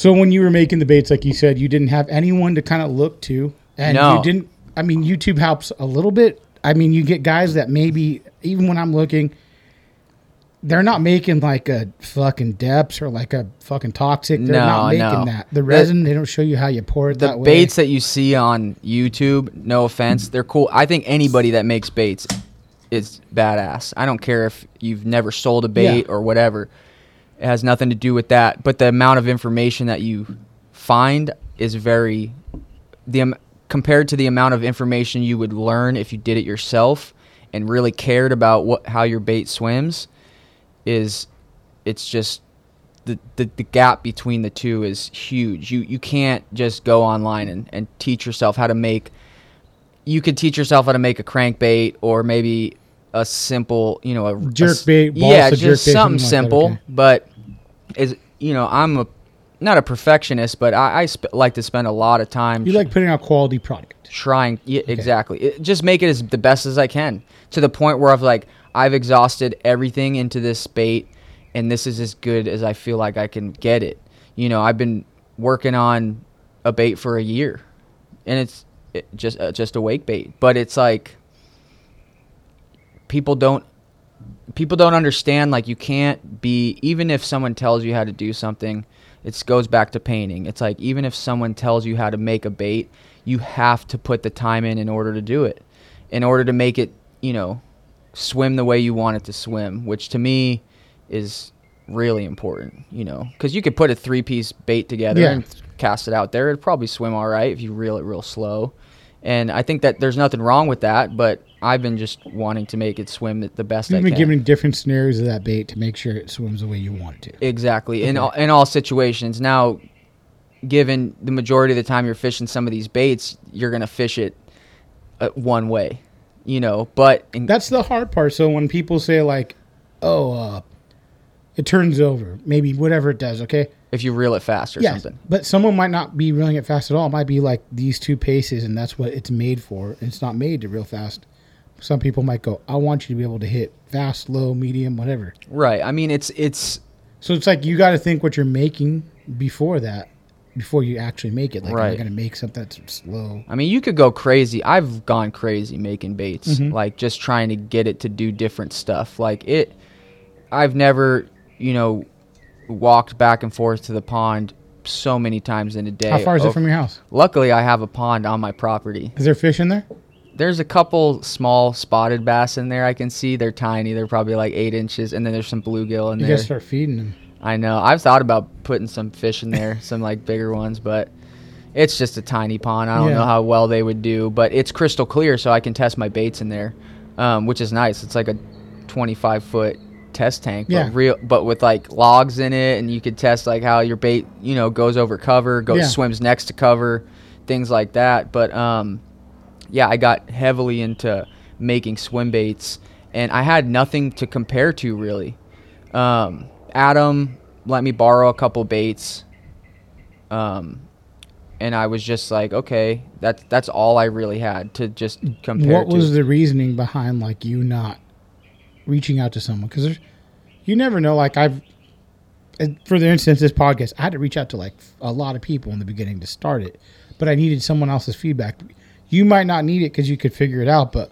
so when you were making the baits, like you said, you didn't have anyone to kind of look to, and No. you didn't. I mean, YouTube helps a little bit. I mean, you get guys that maybe even when I'm looking, they're not making like a fucking Deps or like a fucking toxic. They're No, not making no. that. The The- resin, they don't show you how you pour it The that way. baits that you see on YouTube, no offense, they're cool. I think anybody that makes baits is badass. I don't care if you've never sold a bait Yeah. or whatever. It has nothing to do with that. But the amount of information that you find is very the am- compared to the amount of information you would learn if you did it yourself. and really cared about what how your bait swims is it's just the, the, the gap between the two is huge. You you can't just go online and, and teach yourself how to make you could teach yourself how to make a crankbait or maybe a simple, you know, a Jerk bait, Yeah, just something something like that, simple. okay. But is you know, I'm a not a perfectionist, but I, I sp- like to spend a lot of time You like putting out quality product. trying yeah, exactly. It, just make it as the best as i can to the point where i've like i've exhausted everything into this bait and this is as good as i feel like i can get it. You know i've been working on a bait for a year and it's it, just uh, just a wake bait. But it's like people don't people don't understand like you can't be even if someone tells you how to do something it goes back to painting. It's like even if someone tells you how to make a bait you have to put the time in in order to do it. In order to make it you know swim the way you want it to swim which to me is really important you know? Because you could put a three piece bait together Yeah. and cast it out there. It'd probably swim all right if you reel it real slow. And i think that there's nothing wrong with that but i've been just wanting to make it swim the- the best You've been giving different scenarios of that bait to make sure it swims the way you want it to. Exactly. In all, in all situations. Now, given the majority of the time you're fishing some of these baits, you're gonna fish it uh, one way, you know. But in, That's the hard part. So when people say like, "Oh, uh, it turns over," maybe whatever it does, okay, if you reel it fast or yeah. something. But someone might not be reeling it fast at all. It might be like these two paces, and that's what it's made for. And it's not made to reel fast. Some people might go, "I want you to be able to hit fast, low, medium, whatever." Right. I mean, it's it's So it's like you got to think what you're making before that, before you actually make it. Like, Right. I'm going to make something that's slow. I mean, you could go crazy. I've gone crazy making baits, Mm-hmm. like just trying to get it to do different stuff. Like it, I've never, you know, walked back and forth to the pond so many times in a day. How far is Oh, it from your house? Luckily, I have a pond on my property. Is there fish in there? There's a couple small spotted bass in there. I can see they're tiny. They're probably like eight inches, and then there's some bluegill in You there. You got to start feeding them. I know. I've thought about putting some fish in there, some like bigger ones, but it's just a tiny pond. I don't Yeah. know how well they would do, but it's crystal clear, so I can test my baits in there, um, which is nice. It's like a 25 foot test tank, Yeah. but real, but with like logs in it, and you could test like how your bait, you know, goes over cover, goes Yeah. swims next to cover, things like that. But um, yeah, I got heavily into making swim baits, and I had nothing to compare to really. Um, Adam let me borrow a couple baits, um, and I was just like, okay, that's that's all I really had to just compare What to. was the reasoning behind like you not reaching out to someone? Because you never know. Like I've, uh, for the instance, this podcast, I had to reach out to like a lot of people in the beginning to start it, but I needed someone else's feedback. You might not need it because you could figure it out, but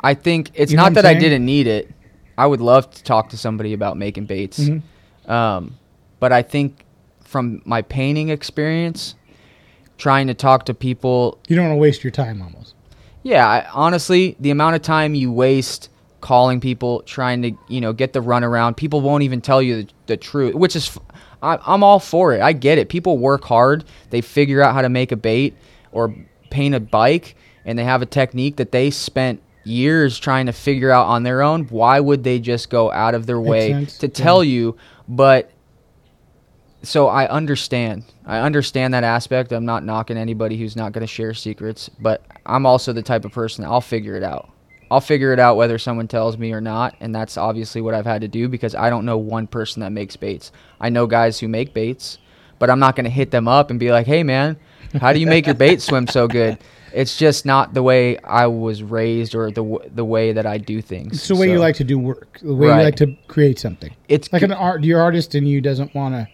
I think it's You know not that I didn't need it. I would love to talk to somebody about making baits. Mm-hmm. Um, but I think from my painting experience, trying to talk to people, you don't want to waste your time almost. yeah, I, honestly, the amount of time you waste calling people, trying to, you know, get the runaround, people won't even tell you the, the truth, which is, I'm all for it. I get it. People work hard. They figure out how to make a bait or paint a bike, and they have a technique that they spent years trying to figure out on their own. Why would they just go out of their way sense. to Yeah. tell you? But so I understand. I understand that aspect. I'm not knocking anybody who's not going to share secrets, but I'm also the type of person I'll figure it out. I'll figure it out whether someone tells me or not, and that's obviously what I've had to do because I don't know one person that makes baits. I know guys who make baits, but I'm not going to hit them up and be like, "Hey man, how do you make your bait swim so good?" It's just not the way I was raised or the w- the way that I do things. It's the way you like to do work, the way Right. you like to create something. It's like an art. Your artist in you doesn't want to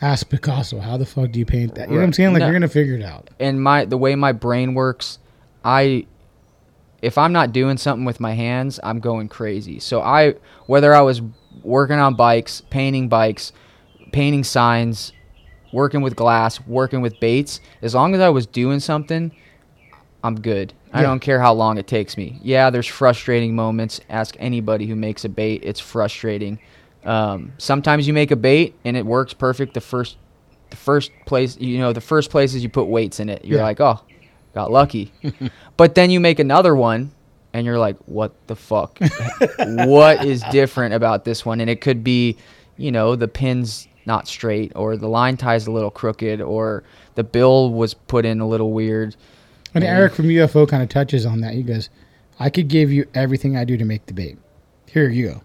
ask Picasso, "How the fuck do you paint that?" You know what I'm saying? Like No. you're gonna figure it out. and my the way my brain works, I if I'm not doing something with my hands, I'm going crazy. So I whether I was working on bikes, painting bikes, painting signs, working with glass, working with baits, as long as I was doing something, I'm good. I Yeah. don't care how long it takes me. Yeah, there's frustrating moments. Ask anybody who makes a bait. It's frustrating. Um, sometimes you make a bait and it works perfect the first the first place you know the first places you put weights in it you're Yeah. like oh got lucky but then you make another one and you're like, what the fuck? what is different about this one? And it could be, you know, the pins not straight, or the line tie's a little crooked, or the bill was put in a little weird. And Eric from UFO kind of touches on that. He goes, I could give you everything I do to make the bait. Here you go.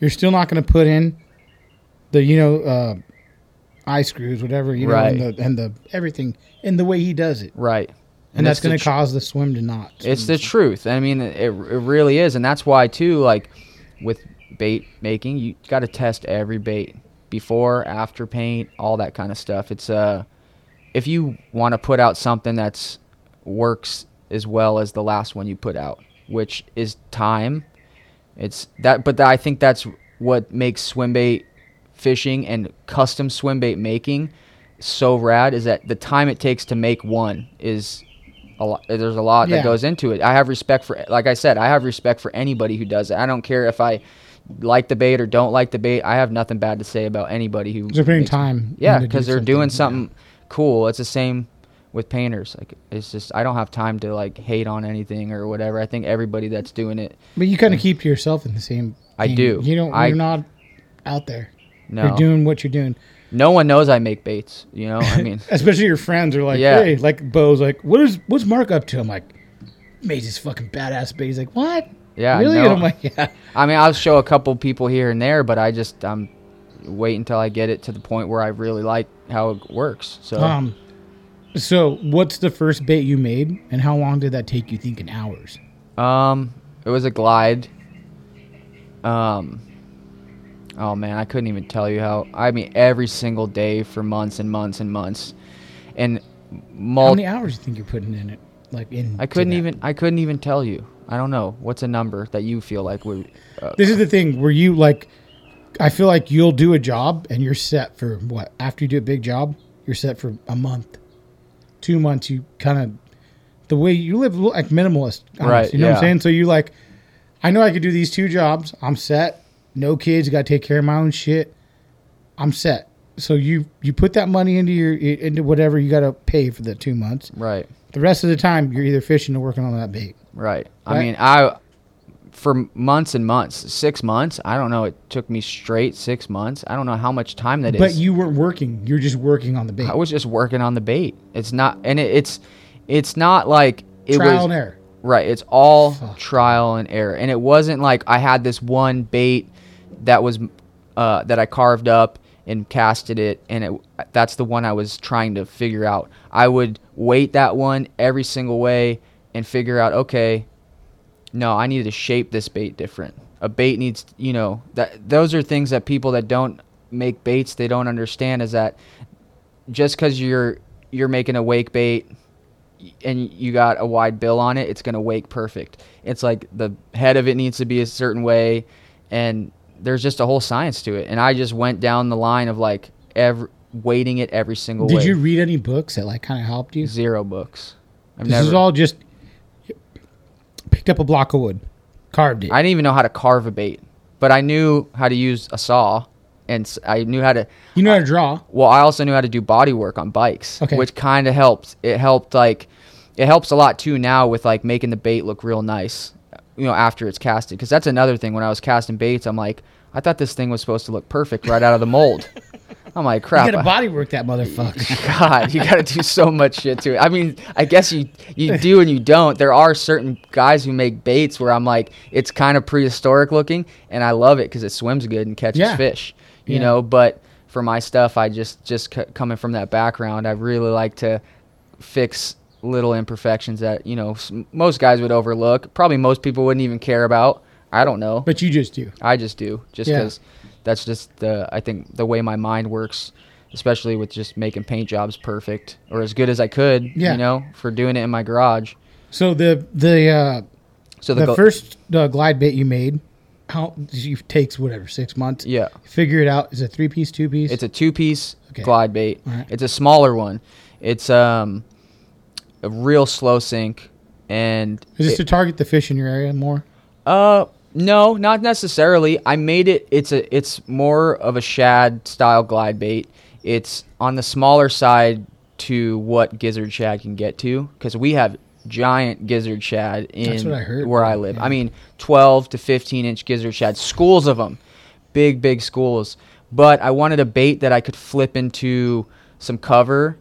You're still not going to put in the, you know, uh, eye screws, whatever, you know, Right. and, the, and the everything in the way he does it. Right. And, that's going to tr- cause the swim to not. It's the truth. I mean, it, it really is, and that's why too. Like with bait making, you got to test every bait before, after paint, all that kind of stuff. It's uh, if you want to put out something that's works as well as the last one you put out, which is time. It's that, but I think that's what makes swim bait fishing and custom swim bait making so rad is that the time it takes to make one is a lot there's a lot Yeah. that goes into it i have respect for like i said i have respect for anybody who does it i don't care if i like the bait or don't like the bait i have nothing bad to say about anybody who They're putting time yeah in to do because they're something, doing yeah. something cool it's the same with painters like it's just i don't have time to like hate on anything or whatever i think everybody that's doing it But you kind of keep to yourself in the same. I do. You don't. I- you're not out there. no You're doing what you're doing. no one knows i make baits you know i mean Especially your friends are like, Yeah. hey, like Bo's like, what is what's Mark up to? I'm like, made this fucking badass bait. He's like, what? Yeah, really? no. And I'm like, yeah. I mean, I'll show a couple people here and there, but I just um wait until I get it to the point where I really like how it works. So Um, so what's the first bait you made, and how long did that take you? Thinking hours. um, it was a glide. Um, oh man, I couldn't even tell you how. I mean, every single day for months and months and months, and How mul- many hours do you think you're putting in it? Like in. I couldn't even. I couldn't even tell you. I don't know. What's a number that you feel like would? Uh, This is the thing where you like. I feel like you'll do a job and you're set for what? After you do a big job, you're set for a month, two months. You kind of the way you live look like minimalist, Right, You know what I'm saying? So you like, I know I could do these two jobs. I'm set. No kids. Got to take care of my own shit. I'm set. So you you put that money into your into whatever you got to pay for the two months. right. The rest of the time, you're either fishing or working on that bait. Right. I mean, I for months and months, six months. I don't know. It took me straight six months. I don't know how much time that is. But you weren't working. You're just working on the bait. I was just working on the bait. It's not, and it, it's, it's not like it Trial was and error. Right. It's all trial and error, and it wasn't like I had this one bait that was uh, that I carved up and casted it, and it that's the one I was trying to figure out. I would weight that one every single way and figure out okay, no, I need to shape this bait different. A bait needs, you know, that those are things that people that don't make baits they don't understand is that just because you're you're making a wake bait and you got a wide bill on it, it's gonna wake perfect. It's like the head of it needs to be a certain way, and there's just a whole science to it. And I just went down the line of like every weighting it every single Did way. you read any books that like kind of helped you? Zero books. I've This never. is all just picked up a block of wood, carved it. I didn't even know how to carve a bait, but I knew how to use a saw, and I knew how to. you know how to draw. Well, I also knew how to do body work on bikes, Okay. which kind of helped. It helped like it helps a lot too now with like making the bait look real nice, you know, after it's casted. Because that's another thing. When I was casting baits, I'm like, I thought this thing was supposed to look perfect right out of the mold. I'm like, You crap. got to body work that motherfucker. God, you got to do so much shit to it. I mean, I guess you you do and you don't. There are certain guys who make baits where I'm like, it's kind of prehistoric looking, and I love it because it swims good and catches Yeah. fish. You Yeah. know, but for my stuff, I just just c- coming from that background, I really like to fix little imperfections that you know most guys would overlook. Probably most people wouldn't even care about. I don't know. but you just do. I just do, just Yeah. because that's just the I think the way my mind works, especially with just making paint jobs perfect or as good as I could. Yeah. You know, for doing it in my garage. So the the uh, So the, the, go- first uh, glide bait you made, how it takes whatever six months. Yeah. Figure it out. Is it three piece, two piece? it's a two piece Okay. glide bait. Alright. It's a smaller one. It's um a real slow sink and Is this it- to target the fish in your area more? Uh, no, not necessarily. I made it. It's a. It's more of a shad style glide bait. It's on the smaller side to what gizzard shad can get to because we have giant gizzard shad in I heard, where I live. Yeah. I mean, 12 to 15 inch gizzard shad, schools of them, big big schools. But I wanted a bait that I could flip into some cover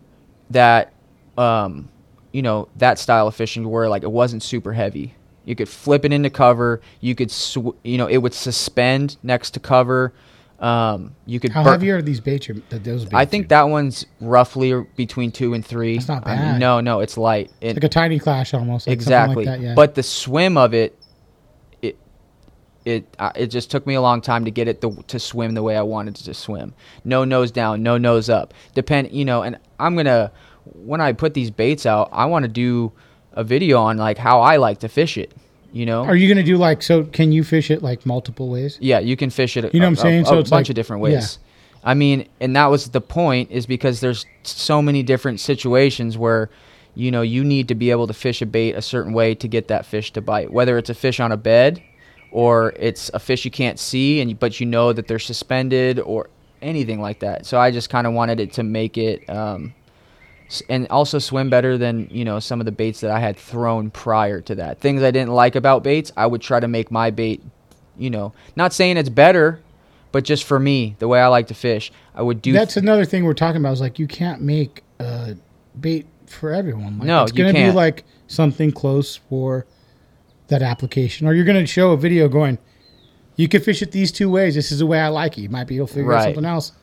that, um, you know, that style of fishing where like it wasn't super heavy. You could flip it into cover. You could, sw- you know, it would suspend next to cover. Um, you could. How bur- heavy are these baits? Those baits I think that one's roughly between two and three. That's not I mean, bad. no, no, it's light. It, like a tiny Klash almost. Like exactly. Like that, yeah. But the swim of it, it, it, uh, it just took me a long time to get it the, to swim the way I wanted it to swim. No nose down, no nose up. Depend, you know. And I'm gonna when I put these baits out, I want to do a video on like how I like to fish it. You know. are you gonna do like so? Can you fish it like multiple ways? Yeah, you can fish it. You know what I'm a- saying? A, So a bunch like- of different yeah. ways. I mean, and that was the point, is because there's so many different situations where, you know, you need to be able to fish a bait a certain way to get that fish to bite. Whether it's a fish on a bed, or it's a fish you can't see, and but you know that they're suspended, or anything like that. So I just kind of wanted it to make it. Um, and also swim better than you know some of the baits that I had thrown prior to that. Things I didn't like about baits, I would try to make my bait, you know, not saying it's better, but just for me, the way I like to fish, I would do. That's another thing we're talking about. Is like you can't make a bait for everyone. Like, No, it's gonna be like something close for that application, or you're gonna show a video going. You can fish it these two ways. This is the way I like it. You might be able to figure out something else.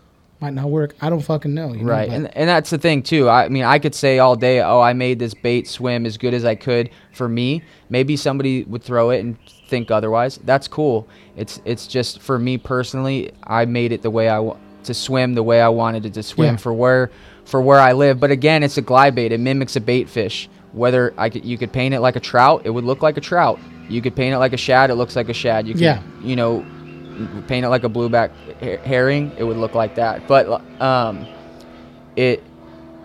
Might not work. I don't fucking know. you know, right, but- and and that's the thing too. I mean, I could say all day, oh, I made this bait swim as good as I could for me. Maybe somebody would throw it and think otherwise. That's cool. It's it's just for me personally, I made it the way I want to swim the way I wanted it to swim Yeah. for where for where I live. But again, it's a glide bait. It mimics a bait fish. Whether I could, you could paint it like a trout, it would look like a trout. You could paint it like a shad, it looks like a shad. You could, Yeah. you know, paint it like a blueback herring, it would look like that. But um, it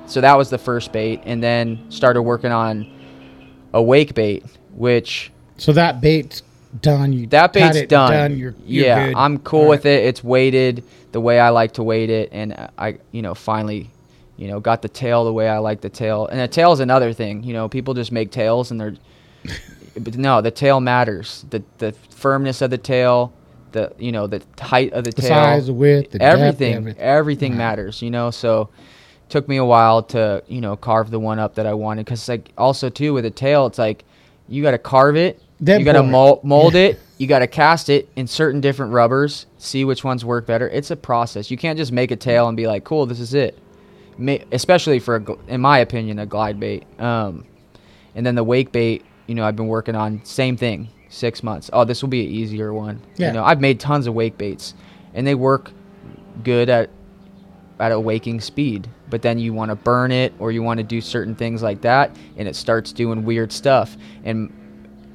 so that was the first bait, and then started working on a wake bait, which So that bait's done. You that bait's it done. You're, you're yeah, good. I'm cool All with right. it. It's weighted the way I like to weight it, and I, you know, finally, you know, got the tail the way I like the tail. And the tail is another thing. You know, people just make tails, and they're, but no, the tail matters. The the firmness of the tail, the you know, the height of the, The tail, size, the width, the depth, everything, everything. everything matters. You know, so took me a while to you know carve the one up that I wanted because like also too with a tail, it's like you got to carve it, Dead you got to mold, mold it, you got to cast it in certain different rubbers, see which ones work better. It's a process. You can't just make a tail and be like, cool, this is it. Ma- especially for, a, in my opinion, a glide bait. Um, and then the wake bait, you know, I've been working on same thing, six months. Oh, this will be an easier one. Yeah. You know, I've made tons of wake baits, and they work good at at a waking speed. But then you want to burn it, or you want to do certain things like that, and it starts doing weird stuff. And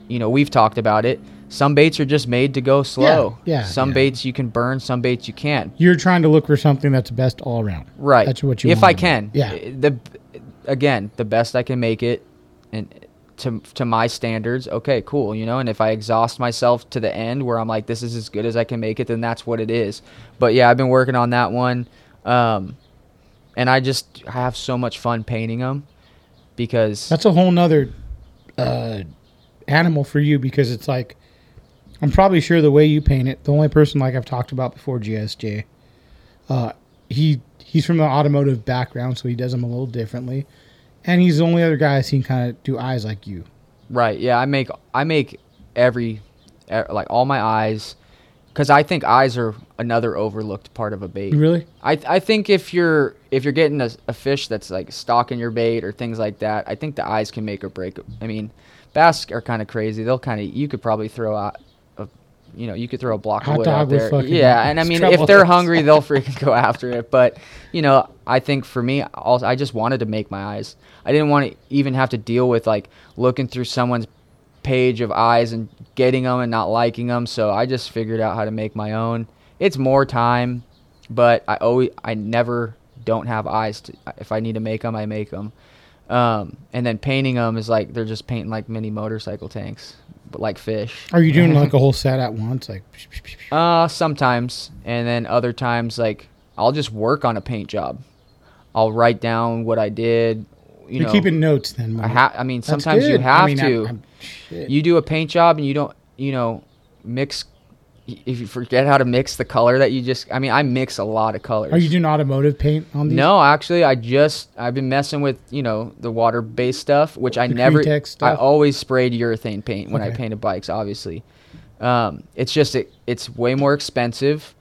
you know, we've talked about it. Some baits are just made to go slow. yeah, Some yeah. baits you can burn. Some baits you can't. You're trying to look for something that's best all around. Right. That's what you If want I to can. Yeah. The again, the best I can make it, and to to my standards. Okay, cool. You know, and if I exhaust myself to the end where I'm like, this is as good as I can make it, then that's what it is. But yeah, I've been working on that one, um, and I just have so much fun painting them because That's a whole nother uh, animal for you because it's like I'm probably sure the way you paint it. The only person like I've talked about before, GSJ, uh, he he's from the automotive background, so he does them a little differently, and he's the only other guy I've seen kind of do eyes like you. Right. Yeah. I make I make every like all my eyes because I think eyes are another overlooked part of a bait. Really? I I think if you're if you're getting a, a fish that's like stalking your bait or things like that, I think the eyes can make or break. I mean, bass are kind of crazy. They'll kind of you could probably throw out. You know, you could throw a block Hot of wood out there. Yeah, and I mean, if they're hungry, they'll freaking go after it. But you know, I think for me, also, I just wanted to make my eyes. I didn't want to even have to deal with like looking through someone's page of eyes and getting them and not liking them. So I just figured out how to make my own. It's more time, but I always, I never don't have eyes. To, if I need to make them, I make them. Um, and then painting them is like they're just painting like mini motorcycle tanks, like fish. Are you doing like a whole set at once? Like, Uh, sometimes, and then other times, like I'll just work on a paint job. I'll write down what I did, you You're know keeping notes then. I, ha- I mean That's sometimes you have I mean, to I'm- shit. you do a paint job and you don't you know mix if you forget how to mix the color that you just i mean i mix a lot of colors. Are you doing automotive paint on these? no actually i just i've been messing with you know the water based stuff which i never i always sprayed urethane paint when i painted bikes obviously. Um, it's just it, it's way more expensive.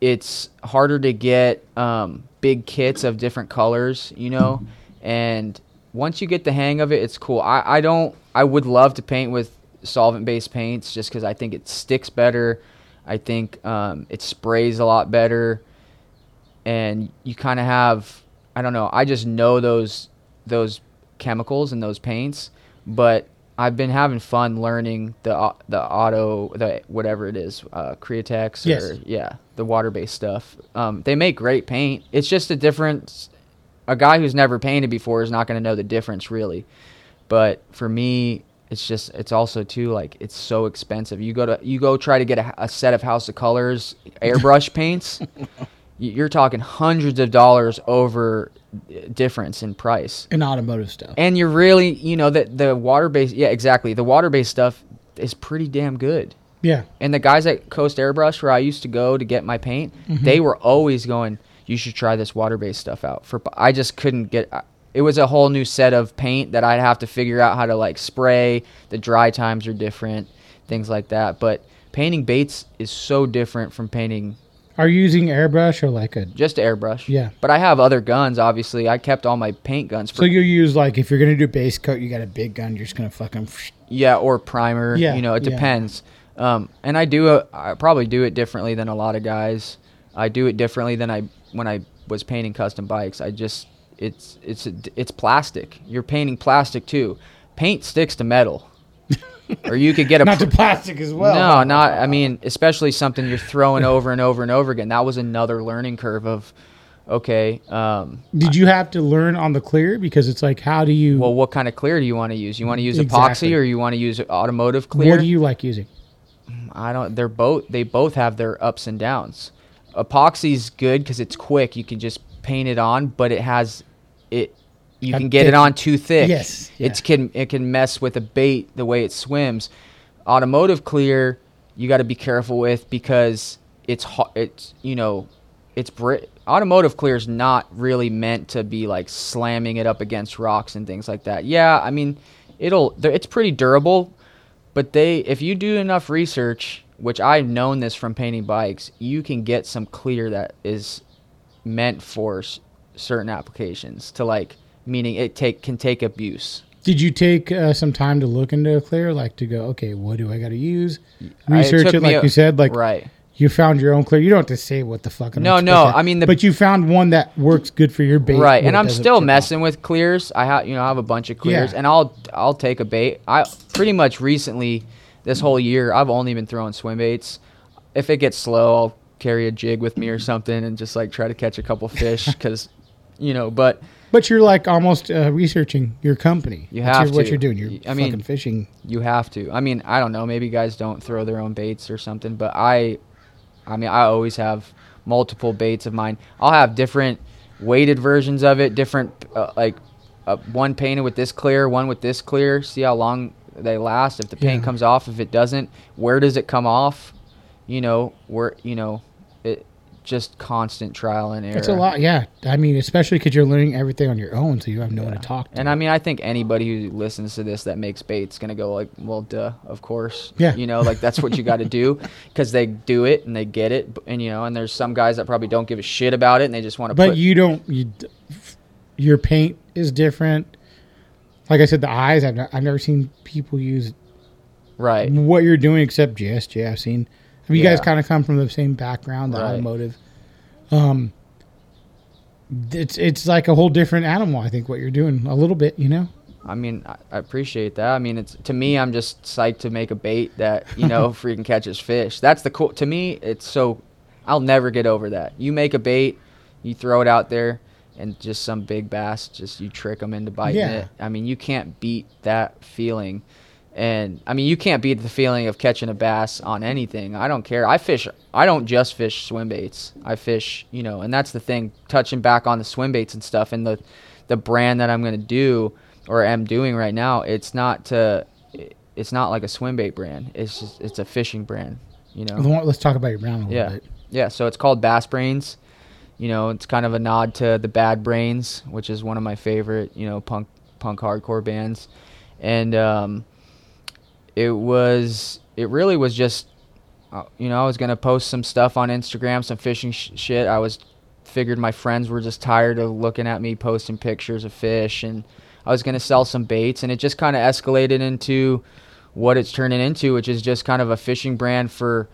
It's harder to get um, big kits of different colors, you know, and once you get the hang of it, it's cool. I, I don't, I would love to paint with solvent based paints just because I think it sticks better. I think um, it sprays a lot better, and you kind of have, I don't know, I just know those those chemicals and those paints, but I've been having fun learning the the auto the whatever it is, uh, Createx Yes. or yeah, the water based stuff. Um, they make great paint. It's just a difference. A guy who's never painted before is not going to know the difference really. But for me, it's just it's also too like it's so expensive. You go to you go try to get a, a set of House of Colors airbrush paints. You're talking hundreds of dollars over uh, difference in price in automotive stuff. and you're really you know that the water based yeah exactly the water based stuff is pretty damn good yeah. and the guys at coast airbrush where i used to go to get my paint Mm-hmm. they were always going you should try this water based stuff out for i just couldn't get uh, it was a whole new set of paint that i'd have to figure out how to like spray the dry times are different things like that but painting baits is so different from painting Are you using airbrush or like a? just airbrush Yeah. but i have other guns obviously i kept all my paint guns for So you use like if you're gonna do base coat, you got a big gun. You're just gonna fucking. Yeah, or primer. Yeah, you know, it yeah. depends. Um, and I do, a, I probably do it differently than a lot of guys. I do it differently than I when I was painting custom bikes. I just, it's it's it's plastic. You're painting plastic too. Paint sticks to metal, or you could get a Not to plastic as well. no, not. I mean, especially something you're throwing over and over and over again. That was another learning curve of, okay, um, Did you have to learn on the clear because it's like how do you? well, what kind of clear do you want to use? You want to use Exactly. epoxy or you want to use automotive clear? what do you like using? I don't. They're both. They both have their ups and downs. Epoxy's good because it's quick. You can just paint it on, but it has it. You can get it on too thick. Yes, yeah. It's can it can mess with a bait the way it swims. Automotive clear, you got to be careful with because it's hot. It's you know, it's brit. Automotive clear is not really meant to be like slamming it up against rocks and things like that. Yeah, I mean, it'll. It's pretty durable, but they if you do enough research which i've known this from painting bikes you can get some clear that is meant for certain applications to like meaning it take can take abuse Did you take uh, some time to look into a clear, like to go, okay, what do I got to use? Research it, me like a- you said, like right you found your own clear. You don't have to say what the fuck. I'm No, no, I mean the- but you found one that works good for your bait. right and i'm still messing with clears i have you know i have a bunch of clears Yeah. and i'll i'll take a bait i pretty much recently this whole year i've only been throwing swim baits if it gets slow i'll carry a jig with me or something and just like try to catch a couple fish because you know but But you're like almost uh, researching your company. You That's have your- what you're doing. You're I mean- fucking fishing. You have to. I mean, I don't know. Maybe guys don't throw their own baits or something, but I, I mean, I always have multiple baits of mine. I'll have different weighted versions of it, different uh, like uh, one painted with this clear, one with this clear. See how long they last. If the paint Yeah. comes off, if it doesn't, where does it come off? You know, where you know, just constant trial and error. It's a lot, yeah. I mean, especially because you're learning everything on your own, so you have no one to talk to. And I mean, I think anybody who listens to this that makes bait's gonna go like, well, duh, of course. Yeah. You know, like that's what you got to do because they do it and they get it, and you know, and there's some guys that probably don't give a shit about it and they just want to. but put, you don't. You, your paint is different. Like I said, the eyes. I've, not, I've never seen people use right. what you're doing except JSJ. I've seen. You guys kind of come from the same background, the Right. automotive. Um, it's it's like a whole different animal. I think what you're doing a little bit, you know. I mean, I, I appreciate that. I mean, it's to me, I'm just psyched to make a bait that you know freaking catches fish. That's the cool. To me, it's so. I'll never get over that. You make a bait, you throw it out there, and just some big bass, just you trick them into biting Yeah. it. I mean, you can't beat that feeling. And I mean, you can't beat the feeling of catching a bass on anything. I don't care. I fish. I don't just fish swim baits. I fish, you know, and that's the thing. Touching back on the swim baits and stuff, and the the brand that I'm gonna do or am doing right now, it's not to, it's not like a swim bait brand. It's just it's a fishing brand. You know. Let's talk about your brand a little Yeah. bit. Yeah. So it's called Bass Brains. You know, it's kind of a nod to the Bad Brains, which is one of my favorite, you know, punk punk hardcore bands. And um, it was it really was just uh, you know, I was gonna post some stuff on Instagram, some fishing sh- shit. I was figured my friends were just tired of looking at me posting pictures of fish, and I was gonna sell some baits, and it just kind of escalated into what it's turning into, which is just kind of a fishing brand for,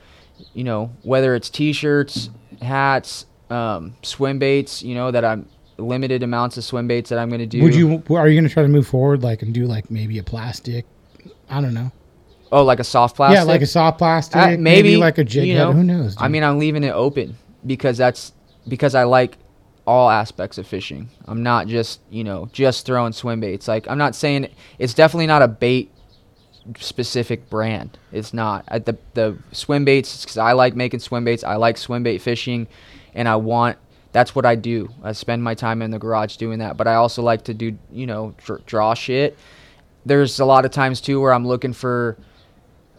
you know, whether it's t-shirts, hats, um, swim baits. You know that I'm limited amounts of swim baits that I'm gonna do. Would you? Are you going to try to move forward, like, and do like maybe a plastic? I don't know. Oh, like a soft plastic. Yeah, like a soft plastic. Uh, maybe, like a jig you head. Who knows? I mean, I'm leaving it open because that's because I like all aspects of fishing. I'm not just you know just throwing swim baits. Like I'm not saying it's definitely not a bait specific brand. It's not At the the swim baits because I like making swim baits. I like swim bait fishing, and I want. That's what I do. I spend my time in the garage doing that. But I also like to do, you know, dr- draw shit. There's a lot of times too where I'm looking for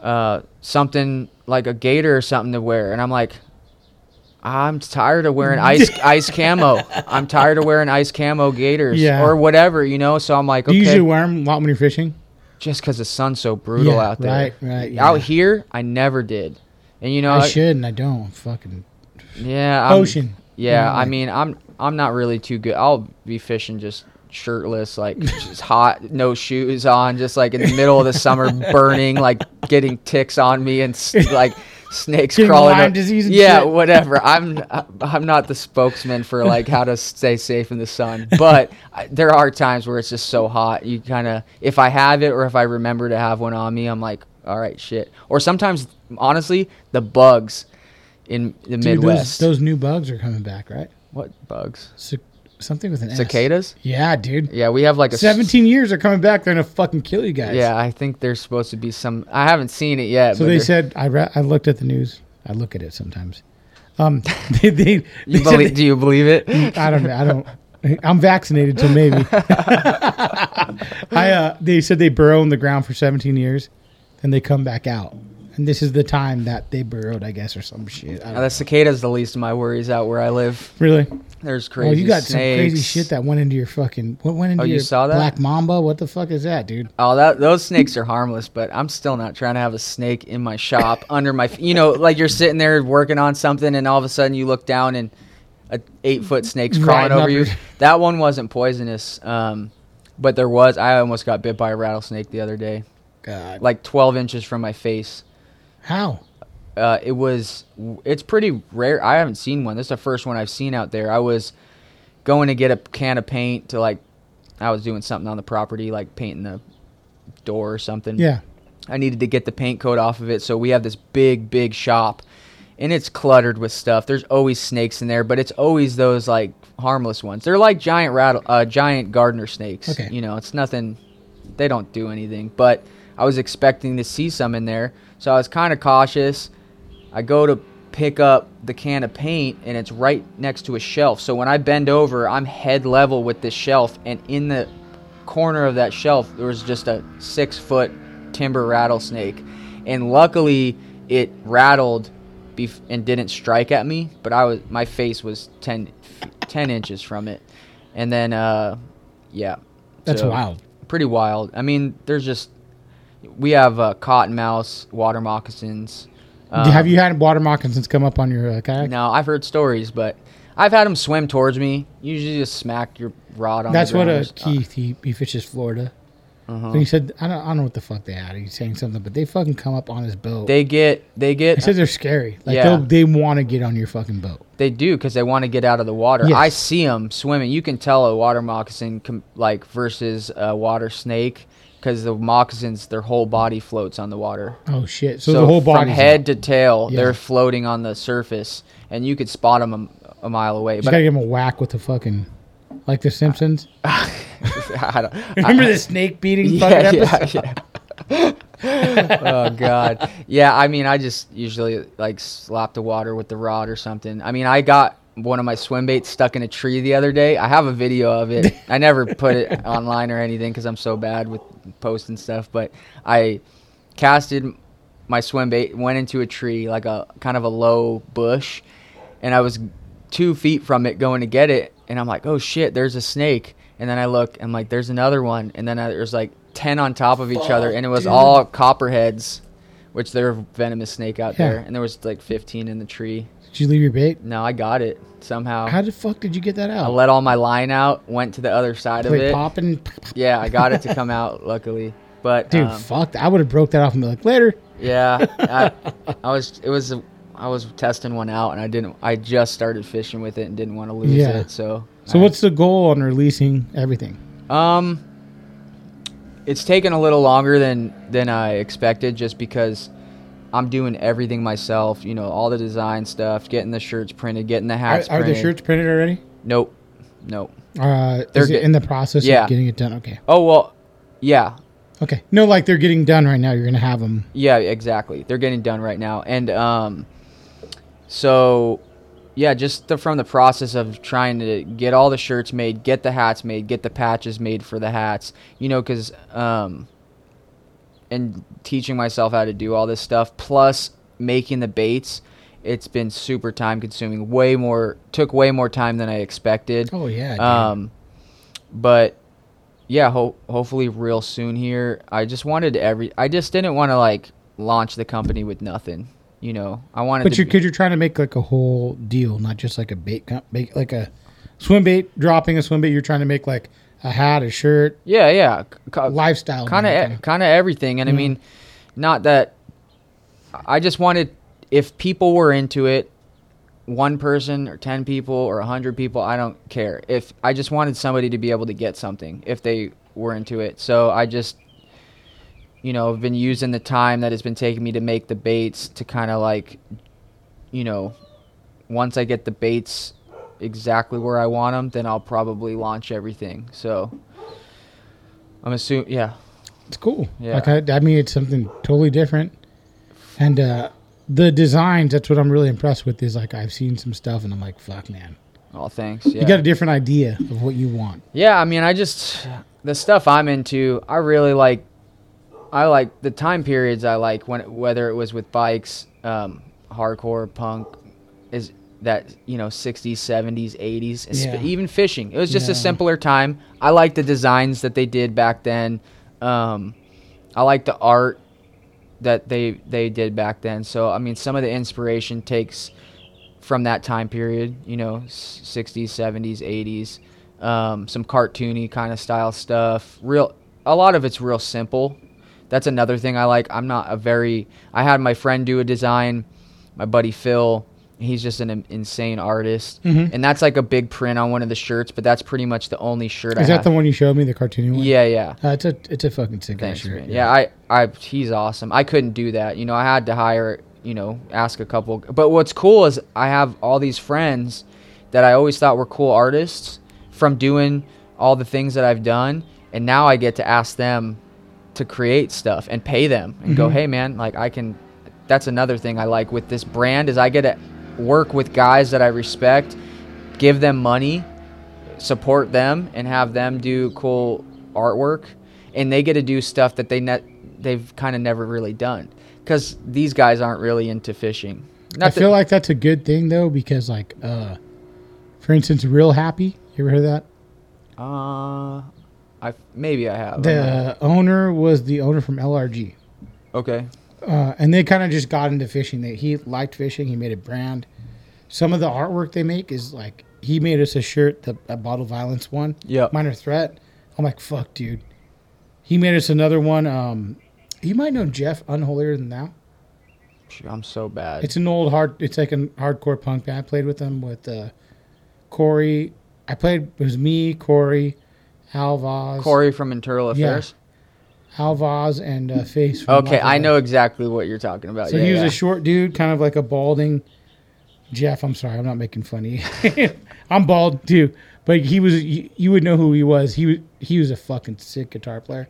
uh, something like a gaiter or something to wear, and I'm like, I'm tired of wearing ice ice camo. I'm tired of wearing ice camo gaiters Yeah. or whatever, you know. So I'm like, Do you usually wear them a lot when you're fishing? just because the sun's so brutal Yeah, out there. right, right, yeah. Out here, I never did, and you know, I should and I don't. Fucking yeah, I'm- ocean. Yeah, Yeah, I mean, I'm I'm not really too good. I'll be fishing just shirtless, like just hot, no shoes on, just like in the middle of the summer, burning, like getting ticks on me and like snakes Getting crawling. Lyme up- disease yeah, shit. whatever. I'm I'm not the spokesman for like how to stay safe in the sun, but I, there are times where it's just so hot. You kind of, if I have it or if I remember to have one on me, I'm like, all right, shit. Or sometimes, honestly, the bugs in the Dude, Midwest. Those, those new bugs are coming back, right? what bugs? Cic- something with an S. Cicadas? Yeah, dude. Yeah, we have like a s- 17 years They're coming back. They're gonna fucking kill you guys. Yeah, I think there's supposed to be some. I haven't seen it yet. So but they said I re- I looked at the news. I look at it sometimes. Um, they, they, they said believe, they- do you believe it? I don't know. I don't. I'm vaccinated, so maybe. I uh, they said they burrow in the ground for 17 years, and they come back out, and this is the time that they burrowed, I guess, or some shit. Uh, don't the cicadas the least of my worries out where I live. really? There's crazy. Oh, you got snakes. some crazy shit that went into your fucking. What went into Oh, you your saw that? black mamba? What the fuck is that, dude? Oh, that those snakes are harmless, but I'm still not trying to have a snake in my shop under my. You know, like you're sitting there working on something, and all of a sudden you look down and a eight foot snake's crawling Right over you. That one wasn't poisonous, um, but there was. I almost got bit by a rattlesnake the other day, God, like 12 inches from my face. How? uh, it was it's pretty rare. I haven't seen one. This is the first one I've seen out there. I was going to get a can of paint to like I was doing something on the property, like painting the door or something. Yeah, I needed to get the paint coat off of it. So we have this big, big shop, and it's cluttered with stuff. There's always snakes in there, but it's always those like harmless ones. They're like giant rattle, uh, giant gardener snakes. Okay. You know, it's nothing. They don't do anything. But I was expecting to see some in there, so I was kind of cautious. I go to pick up the can of paint and it's right next to a shelf. So when I bend over, I'm head level with this shelf and in the corner of that shelf there was just a 6 foot timber rattlesnake. And luckily it rattled bef- and didn't strike at me, but I was my face was 10 10 inches from it. And then uh yeah. that's So- wild. pretty wild. I mean, there's just we have uh, cottonmouths, water moccasins. Um, Have you had water moccasins come up on your uh, kayak? No, I've heard stories, but I've had them swim towards me. Usually, just smack your rod on. That's the what ground uh, Keith he, he fishes Florida. Uh-huh. And he said I don't I don't know what the fuck they had. He's saying something, but they fucking come up on his boat. They get, they get, he said they're scary. Like Yeah. they want to get on your fucking boat. they do because they want to get out of the water. Yes. I see them swimming. You can tell a water moccasin com- like versus a water snake because the moccasins, their whole body floats on the water. Oh shit! So, the whole body from head to tail, Yeah. they're floating on the surface, and you could spot them a, a mile away. Just But gotta give him a whack with the fucking like the Simpsons. I don't, Remember the snake beating yeah, fucking yeah, episode? yeah. oh god. Yeah, I mean, I just usually like slap the water with the rod or something. I mean, I got one of my swim baits stuck in a tree the other day. I have a video of it. I never put it online or anything because I'm so bad with posting stuff. But I casted my swim bait, went into a tree like a kind of a low bush, and I was two feet from it going to get it, and I'm like, oh shit, there's a snake. And then I look, I'm like, there's another one, and then I, there's like ten on top of each other, and it was all copperheads, which they're a venomous snake out Yeah. there, and there was like 15 in the tree. Did you leave your bait? No, I got it somehow. How the fuck did you get that out? I let all my line out, went to the other side of Like it. popping. Yeah, I got it to come out luckily. But Dude, um, fuck. I would have broke that off and be like, later. yeah, I, I was it was a, I was testing one out and I didn't I just started fishing with it and didn't want to lose Yeah. it. So So I- what's the goal on releasing everything? Um, it's taken a little longer than than I expected, just because I'm doing everything myself. You know, all the design stuff, getting the shirts printed, getting the hats are the printed. shirts printed already? Nope, nope. Uh, They're get- in the process Yeah. of getting it done? Okay. Oh well, yeah, Okay. No, like they're getting done right now. You're gonna have them. Yeah, exactly. They're getting done right now, and um, so yeah, just the, from the process of trying to get all the shirts made, get the hats made, get the patches made for the hats, you know, because um, and teaching myself how to do all this stuff, plus making the baits. It's been super time consuming. Way more took way more time than I expected. Oh yeah. Um, but yeah, ho- hopefully real soon here. I just wanted every. I just didn't want to like launch the company with nothing. You know, I wanted. but to you're because you're trying to make like a whole deal, not just like a bait, bait like a swim bait, dropping a swim bait. You're trying to make like a hat, a shirt, yeah, yeah, lifestyle. kind of, kind of everything. And I mm. mean, not that. I just wanted if people were into it, one person or ten people or a hundred people, I don't care. If I just wanted somebody to be able to get something if they were into it. So I just you know, been using the time that has been taking me to make the baits to kind of like, you know, once I get the baits exactly where I want them, then I'll probably launch everything. So I'm assuming, yeah, It's cool. Yeah. Like I, I mean, it's something totally different, and uh the designs. That's what I'm really impressed with. Is like I've seen some stuff, and I'm like, fuck, man. Oh, thanks. Yeah. You got a different idea of what you want. Yeah, I mean, I just the stuff I'm into. I really like. I like the time periods. I like when whether it was with bikes, um, hardcore punk, is that you know 60s, 70s, 80s, and sp- even fishing. It was just a simpler time. I like the designs that they did back then. Um, I like the art that they they did back then. So I mean, some of the inspiration takes from that time period, you know, 60s, 70s, 80s, um, some cartoony kind of style stuff. Real, a lot of it's real simple. That's another thing I like. I'm not a very. I had my friend do a design, my buddy Phil. He's just an insane artist, Mm-hmm. and that's like a big print on one of the shirts. But that's pretty much the only shirt I Is that have. the one you showed me, the cartoon one? Yeah, yeah. Uh, it's a it's a fucking sick Thanks, shirt. man. Yeah, I, I, he's awesome. I couldn't do that. You know, I had to hire, you know, ask a couple. But what's cool is I have all these friends that I always thought were cool artists from doing all the things that I've done, and now I get to ask them to create stuff and pay them and go, hey man, like I can. That's another thing I like with this brand is I get to work with guys that I respect, give them money, support them and have them do cool artwork and they get to do stuff that they net they've kind of never really done because these guys aren't really into fishing I feel like that's a good thing though because like uh, for instance, Real Happy. You ever heard that? uh i maybe i have The owner was the owner from LRG. okay uh, and they kind of just got into fishing. They, he liked fishing. He made a brand. Some of the artwork they make is like he made us a shirt, the a Bottled Violence one. Yep. Minor threat. I'm like, fuck, dude. He made us another one. Um, you might know Jeff Unholier than thou. I'm so bad It's an old hard. It's like a hardcore punk band. I played with them with uh, Corey. I played. It was me, Corey, Alvaz, corey from internal Yeah. affairs Alvaz, and uh, Face. from okay i know exactly what you're talking about So yeah, he was yeah. a short dude, kind of like a balding Jeff. I'm sorry, I'm not making fun of you. I'm bald too, but he was. You, you would know who he was. He was. He was a fucking sick guitar player.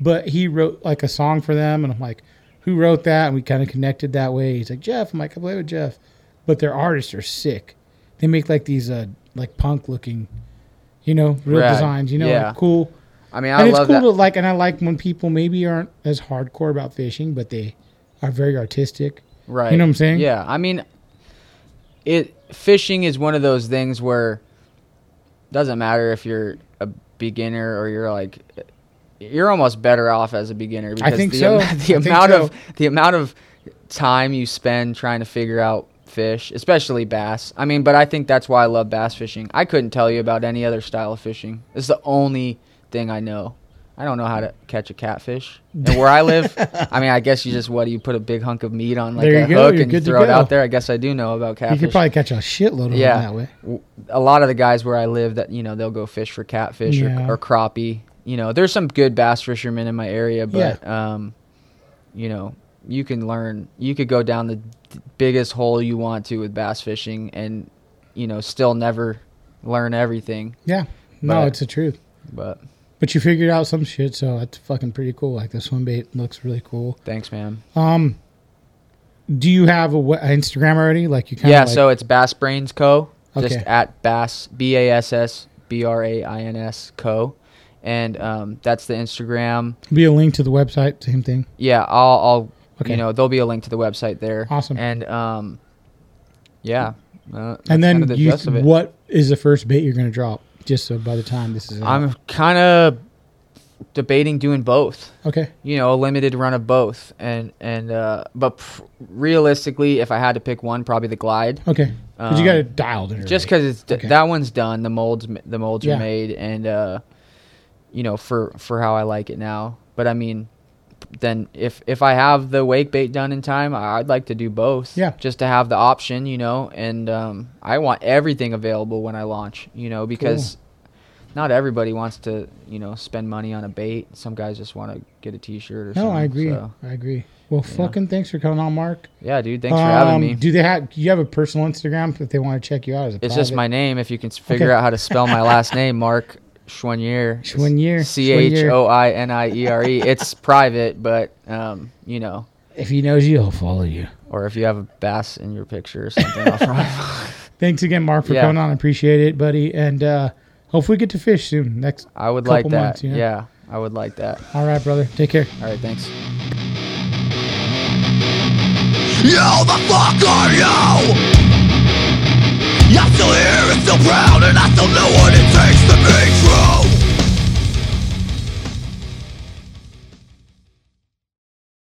But he wrote like a song for them, and I'm like, who wrote that? And we kind of connected that way. He's like Jeff. I'm like, I play with Jeff, but their artists are sick. they make like these uh like punk looking, you know, real designs. You know, Yeah. like cool. I mean, I and it's love cool that. to like, and I like when people maybe aren't as hardcore about fishing, but they are very artistic. Right. You know what I'm saying? Yeah. I mean, it fishing is one of those things where doesn't matter if you're a beginner or you're like you're almost better off as a beginner because think the, so. I the think amount so. of the amount of time you spend trying to figure out fish, especially bass. I mean, but I think that's why I love bass fishing. I couldn't tell you about any other style of fishing. It's the only thing I know. I don't know how to catch a catfish. And where I live, I mean, I guess you just what do you put a big hunk of meat on like a go, hook and you throw it out there. I guess I do know about catfish. You could probably catch a shitload of yeah, them that way. A lot of the guys where I live that you know they'll go fish for catfish Yeah. or, or crappie. You know, there's some good bass fishermen in my area, but um, you know, you can learn. You could go down the biggest hole you want to with bass fishing, and you know, still never learn everything. Yeah. No, But- it's the truth. But But you figured out some shit, so that's fucking pretty cool. Like the swim bait looks really cool. thanks, man. Um, do you have a we- Instagram already? Like you kind yeah, like, so it's Bass Brains Co. Just at Bass B A S S B R A I N S Co. And um, that's the Instagram. be a link to the website. Same thing. Yeah, I'll, I'll Okay. you know, there'll be a link to the website there. Awesome. And um, yeah. Uh, and then kinda the you, of what is the first bait you're gonna drop? Just so by the time this is out. I'm kind of debating doing both. okay. You know, a limited run of both, and and uh, but pr- realistically, if I had to pick one, probably the Glide. Okay. Because you Um, got it dialed in. just because it's d- Okay. that one's done the molds the molds Yeah. are made and uh you know for for how i like it now but i mean then if if i have the wake bait done in time i'd like to do both Yeah. just to have the option you know and um i want everything available when i launch you know because not everybody wants to you know spend money on a bait some guys just want to get a t-shirt or No, something I agree. so, I agree. Well, fucking thanks for coming on, Mark. yeah dude thanks for having Um, me Do they have? You have a personal Instagram if they want to check you out as a It's just my name. If you can figure Okay. out how to spell my last name, Mark Choiniere. Choiniere, C H O I N I E R E. It's private, but um, you know, If he knows you, he'll follow you. or if you have a bass in your picture or something, I'll probably. Thanks again, Mark, for Yeah. coming on. I appreciate it, buddy. And uh, hopefully, get to fish soon. Next. I would like couple that. months, you know? Yeah, I would like that. All right, brother. Take care. All right, thanks. Yo, the fuck are you? I'm still here and still proud And I still know what it takes make room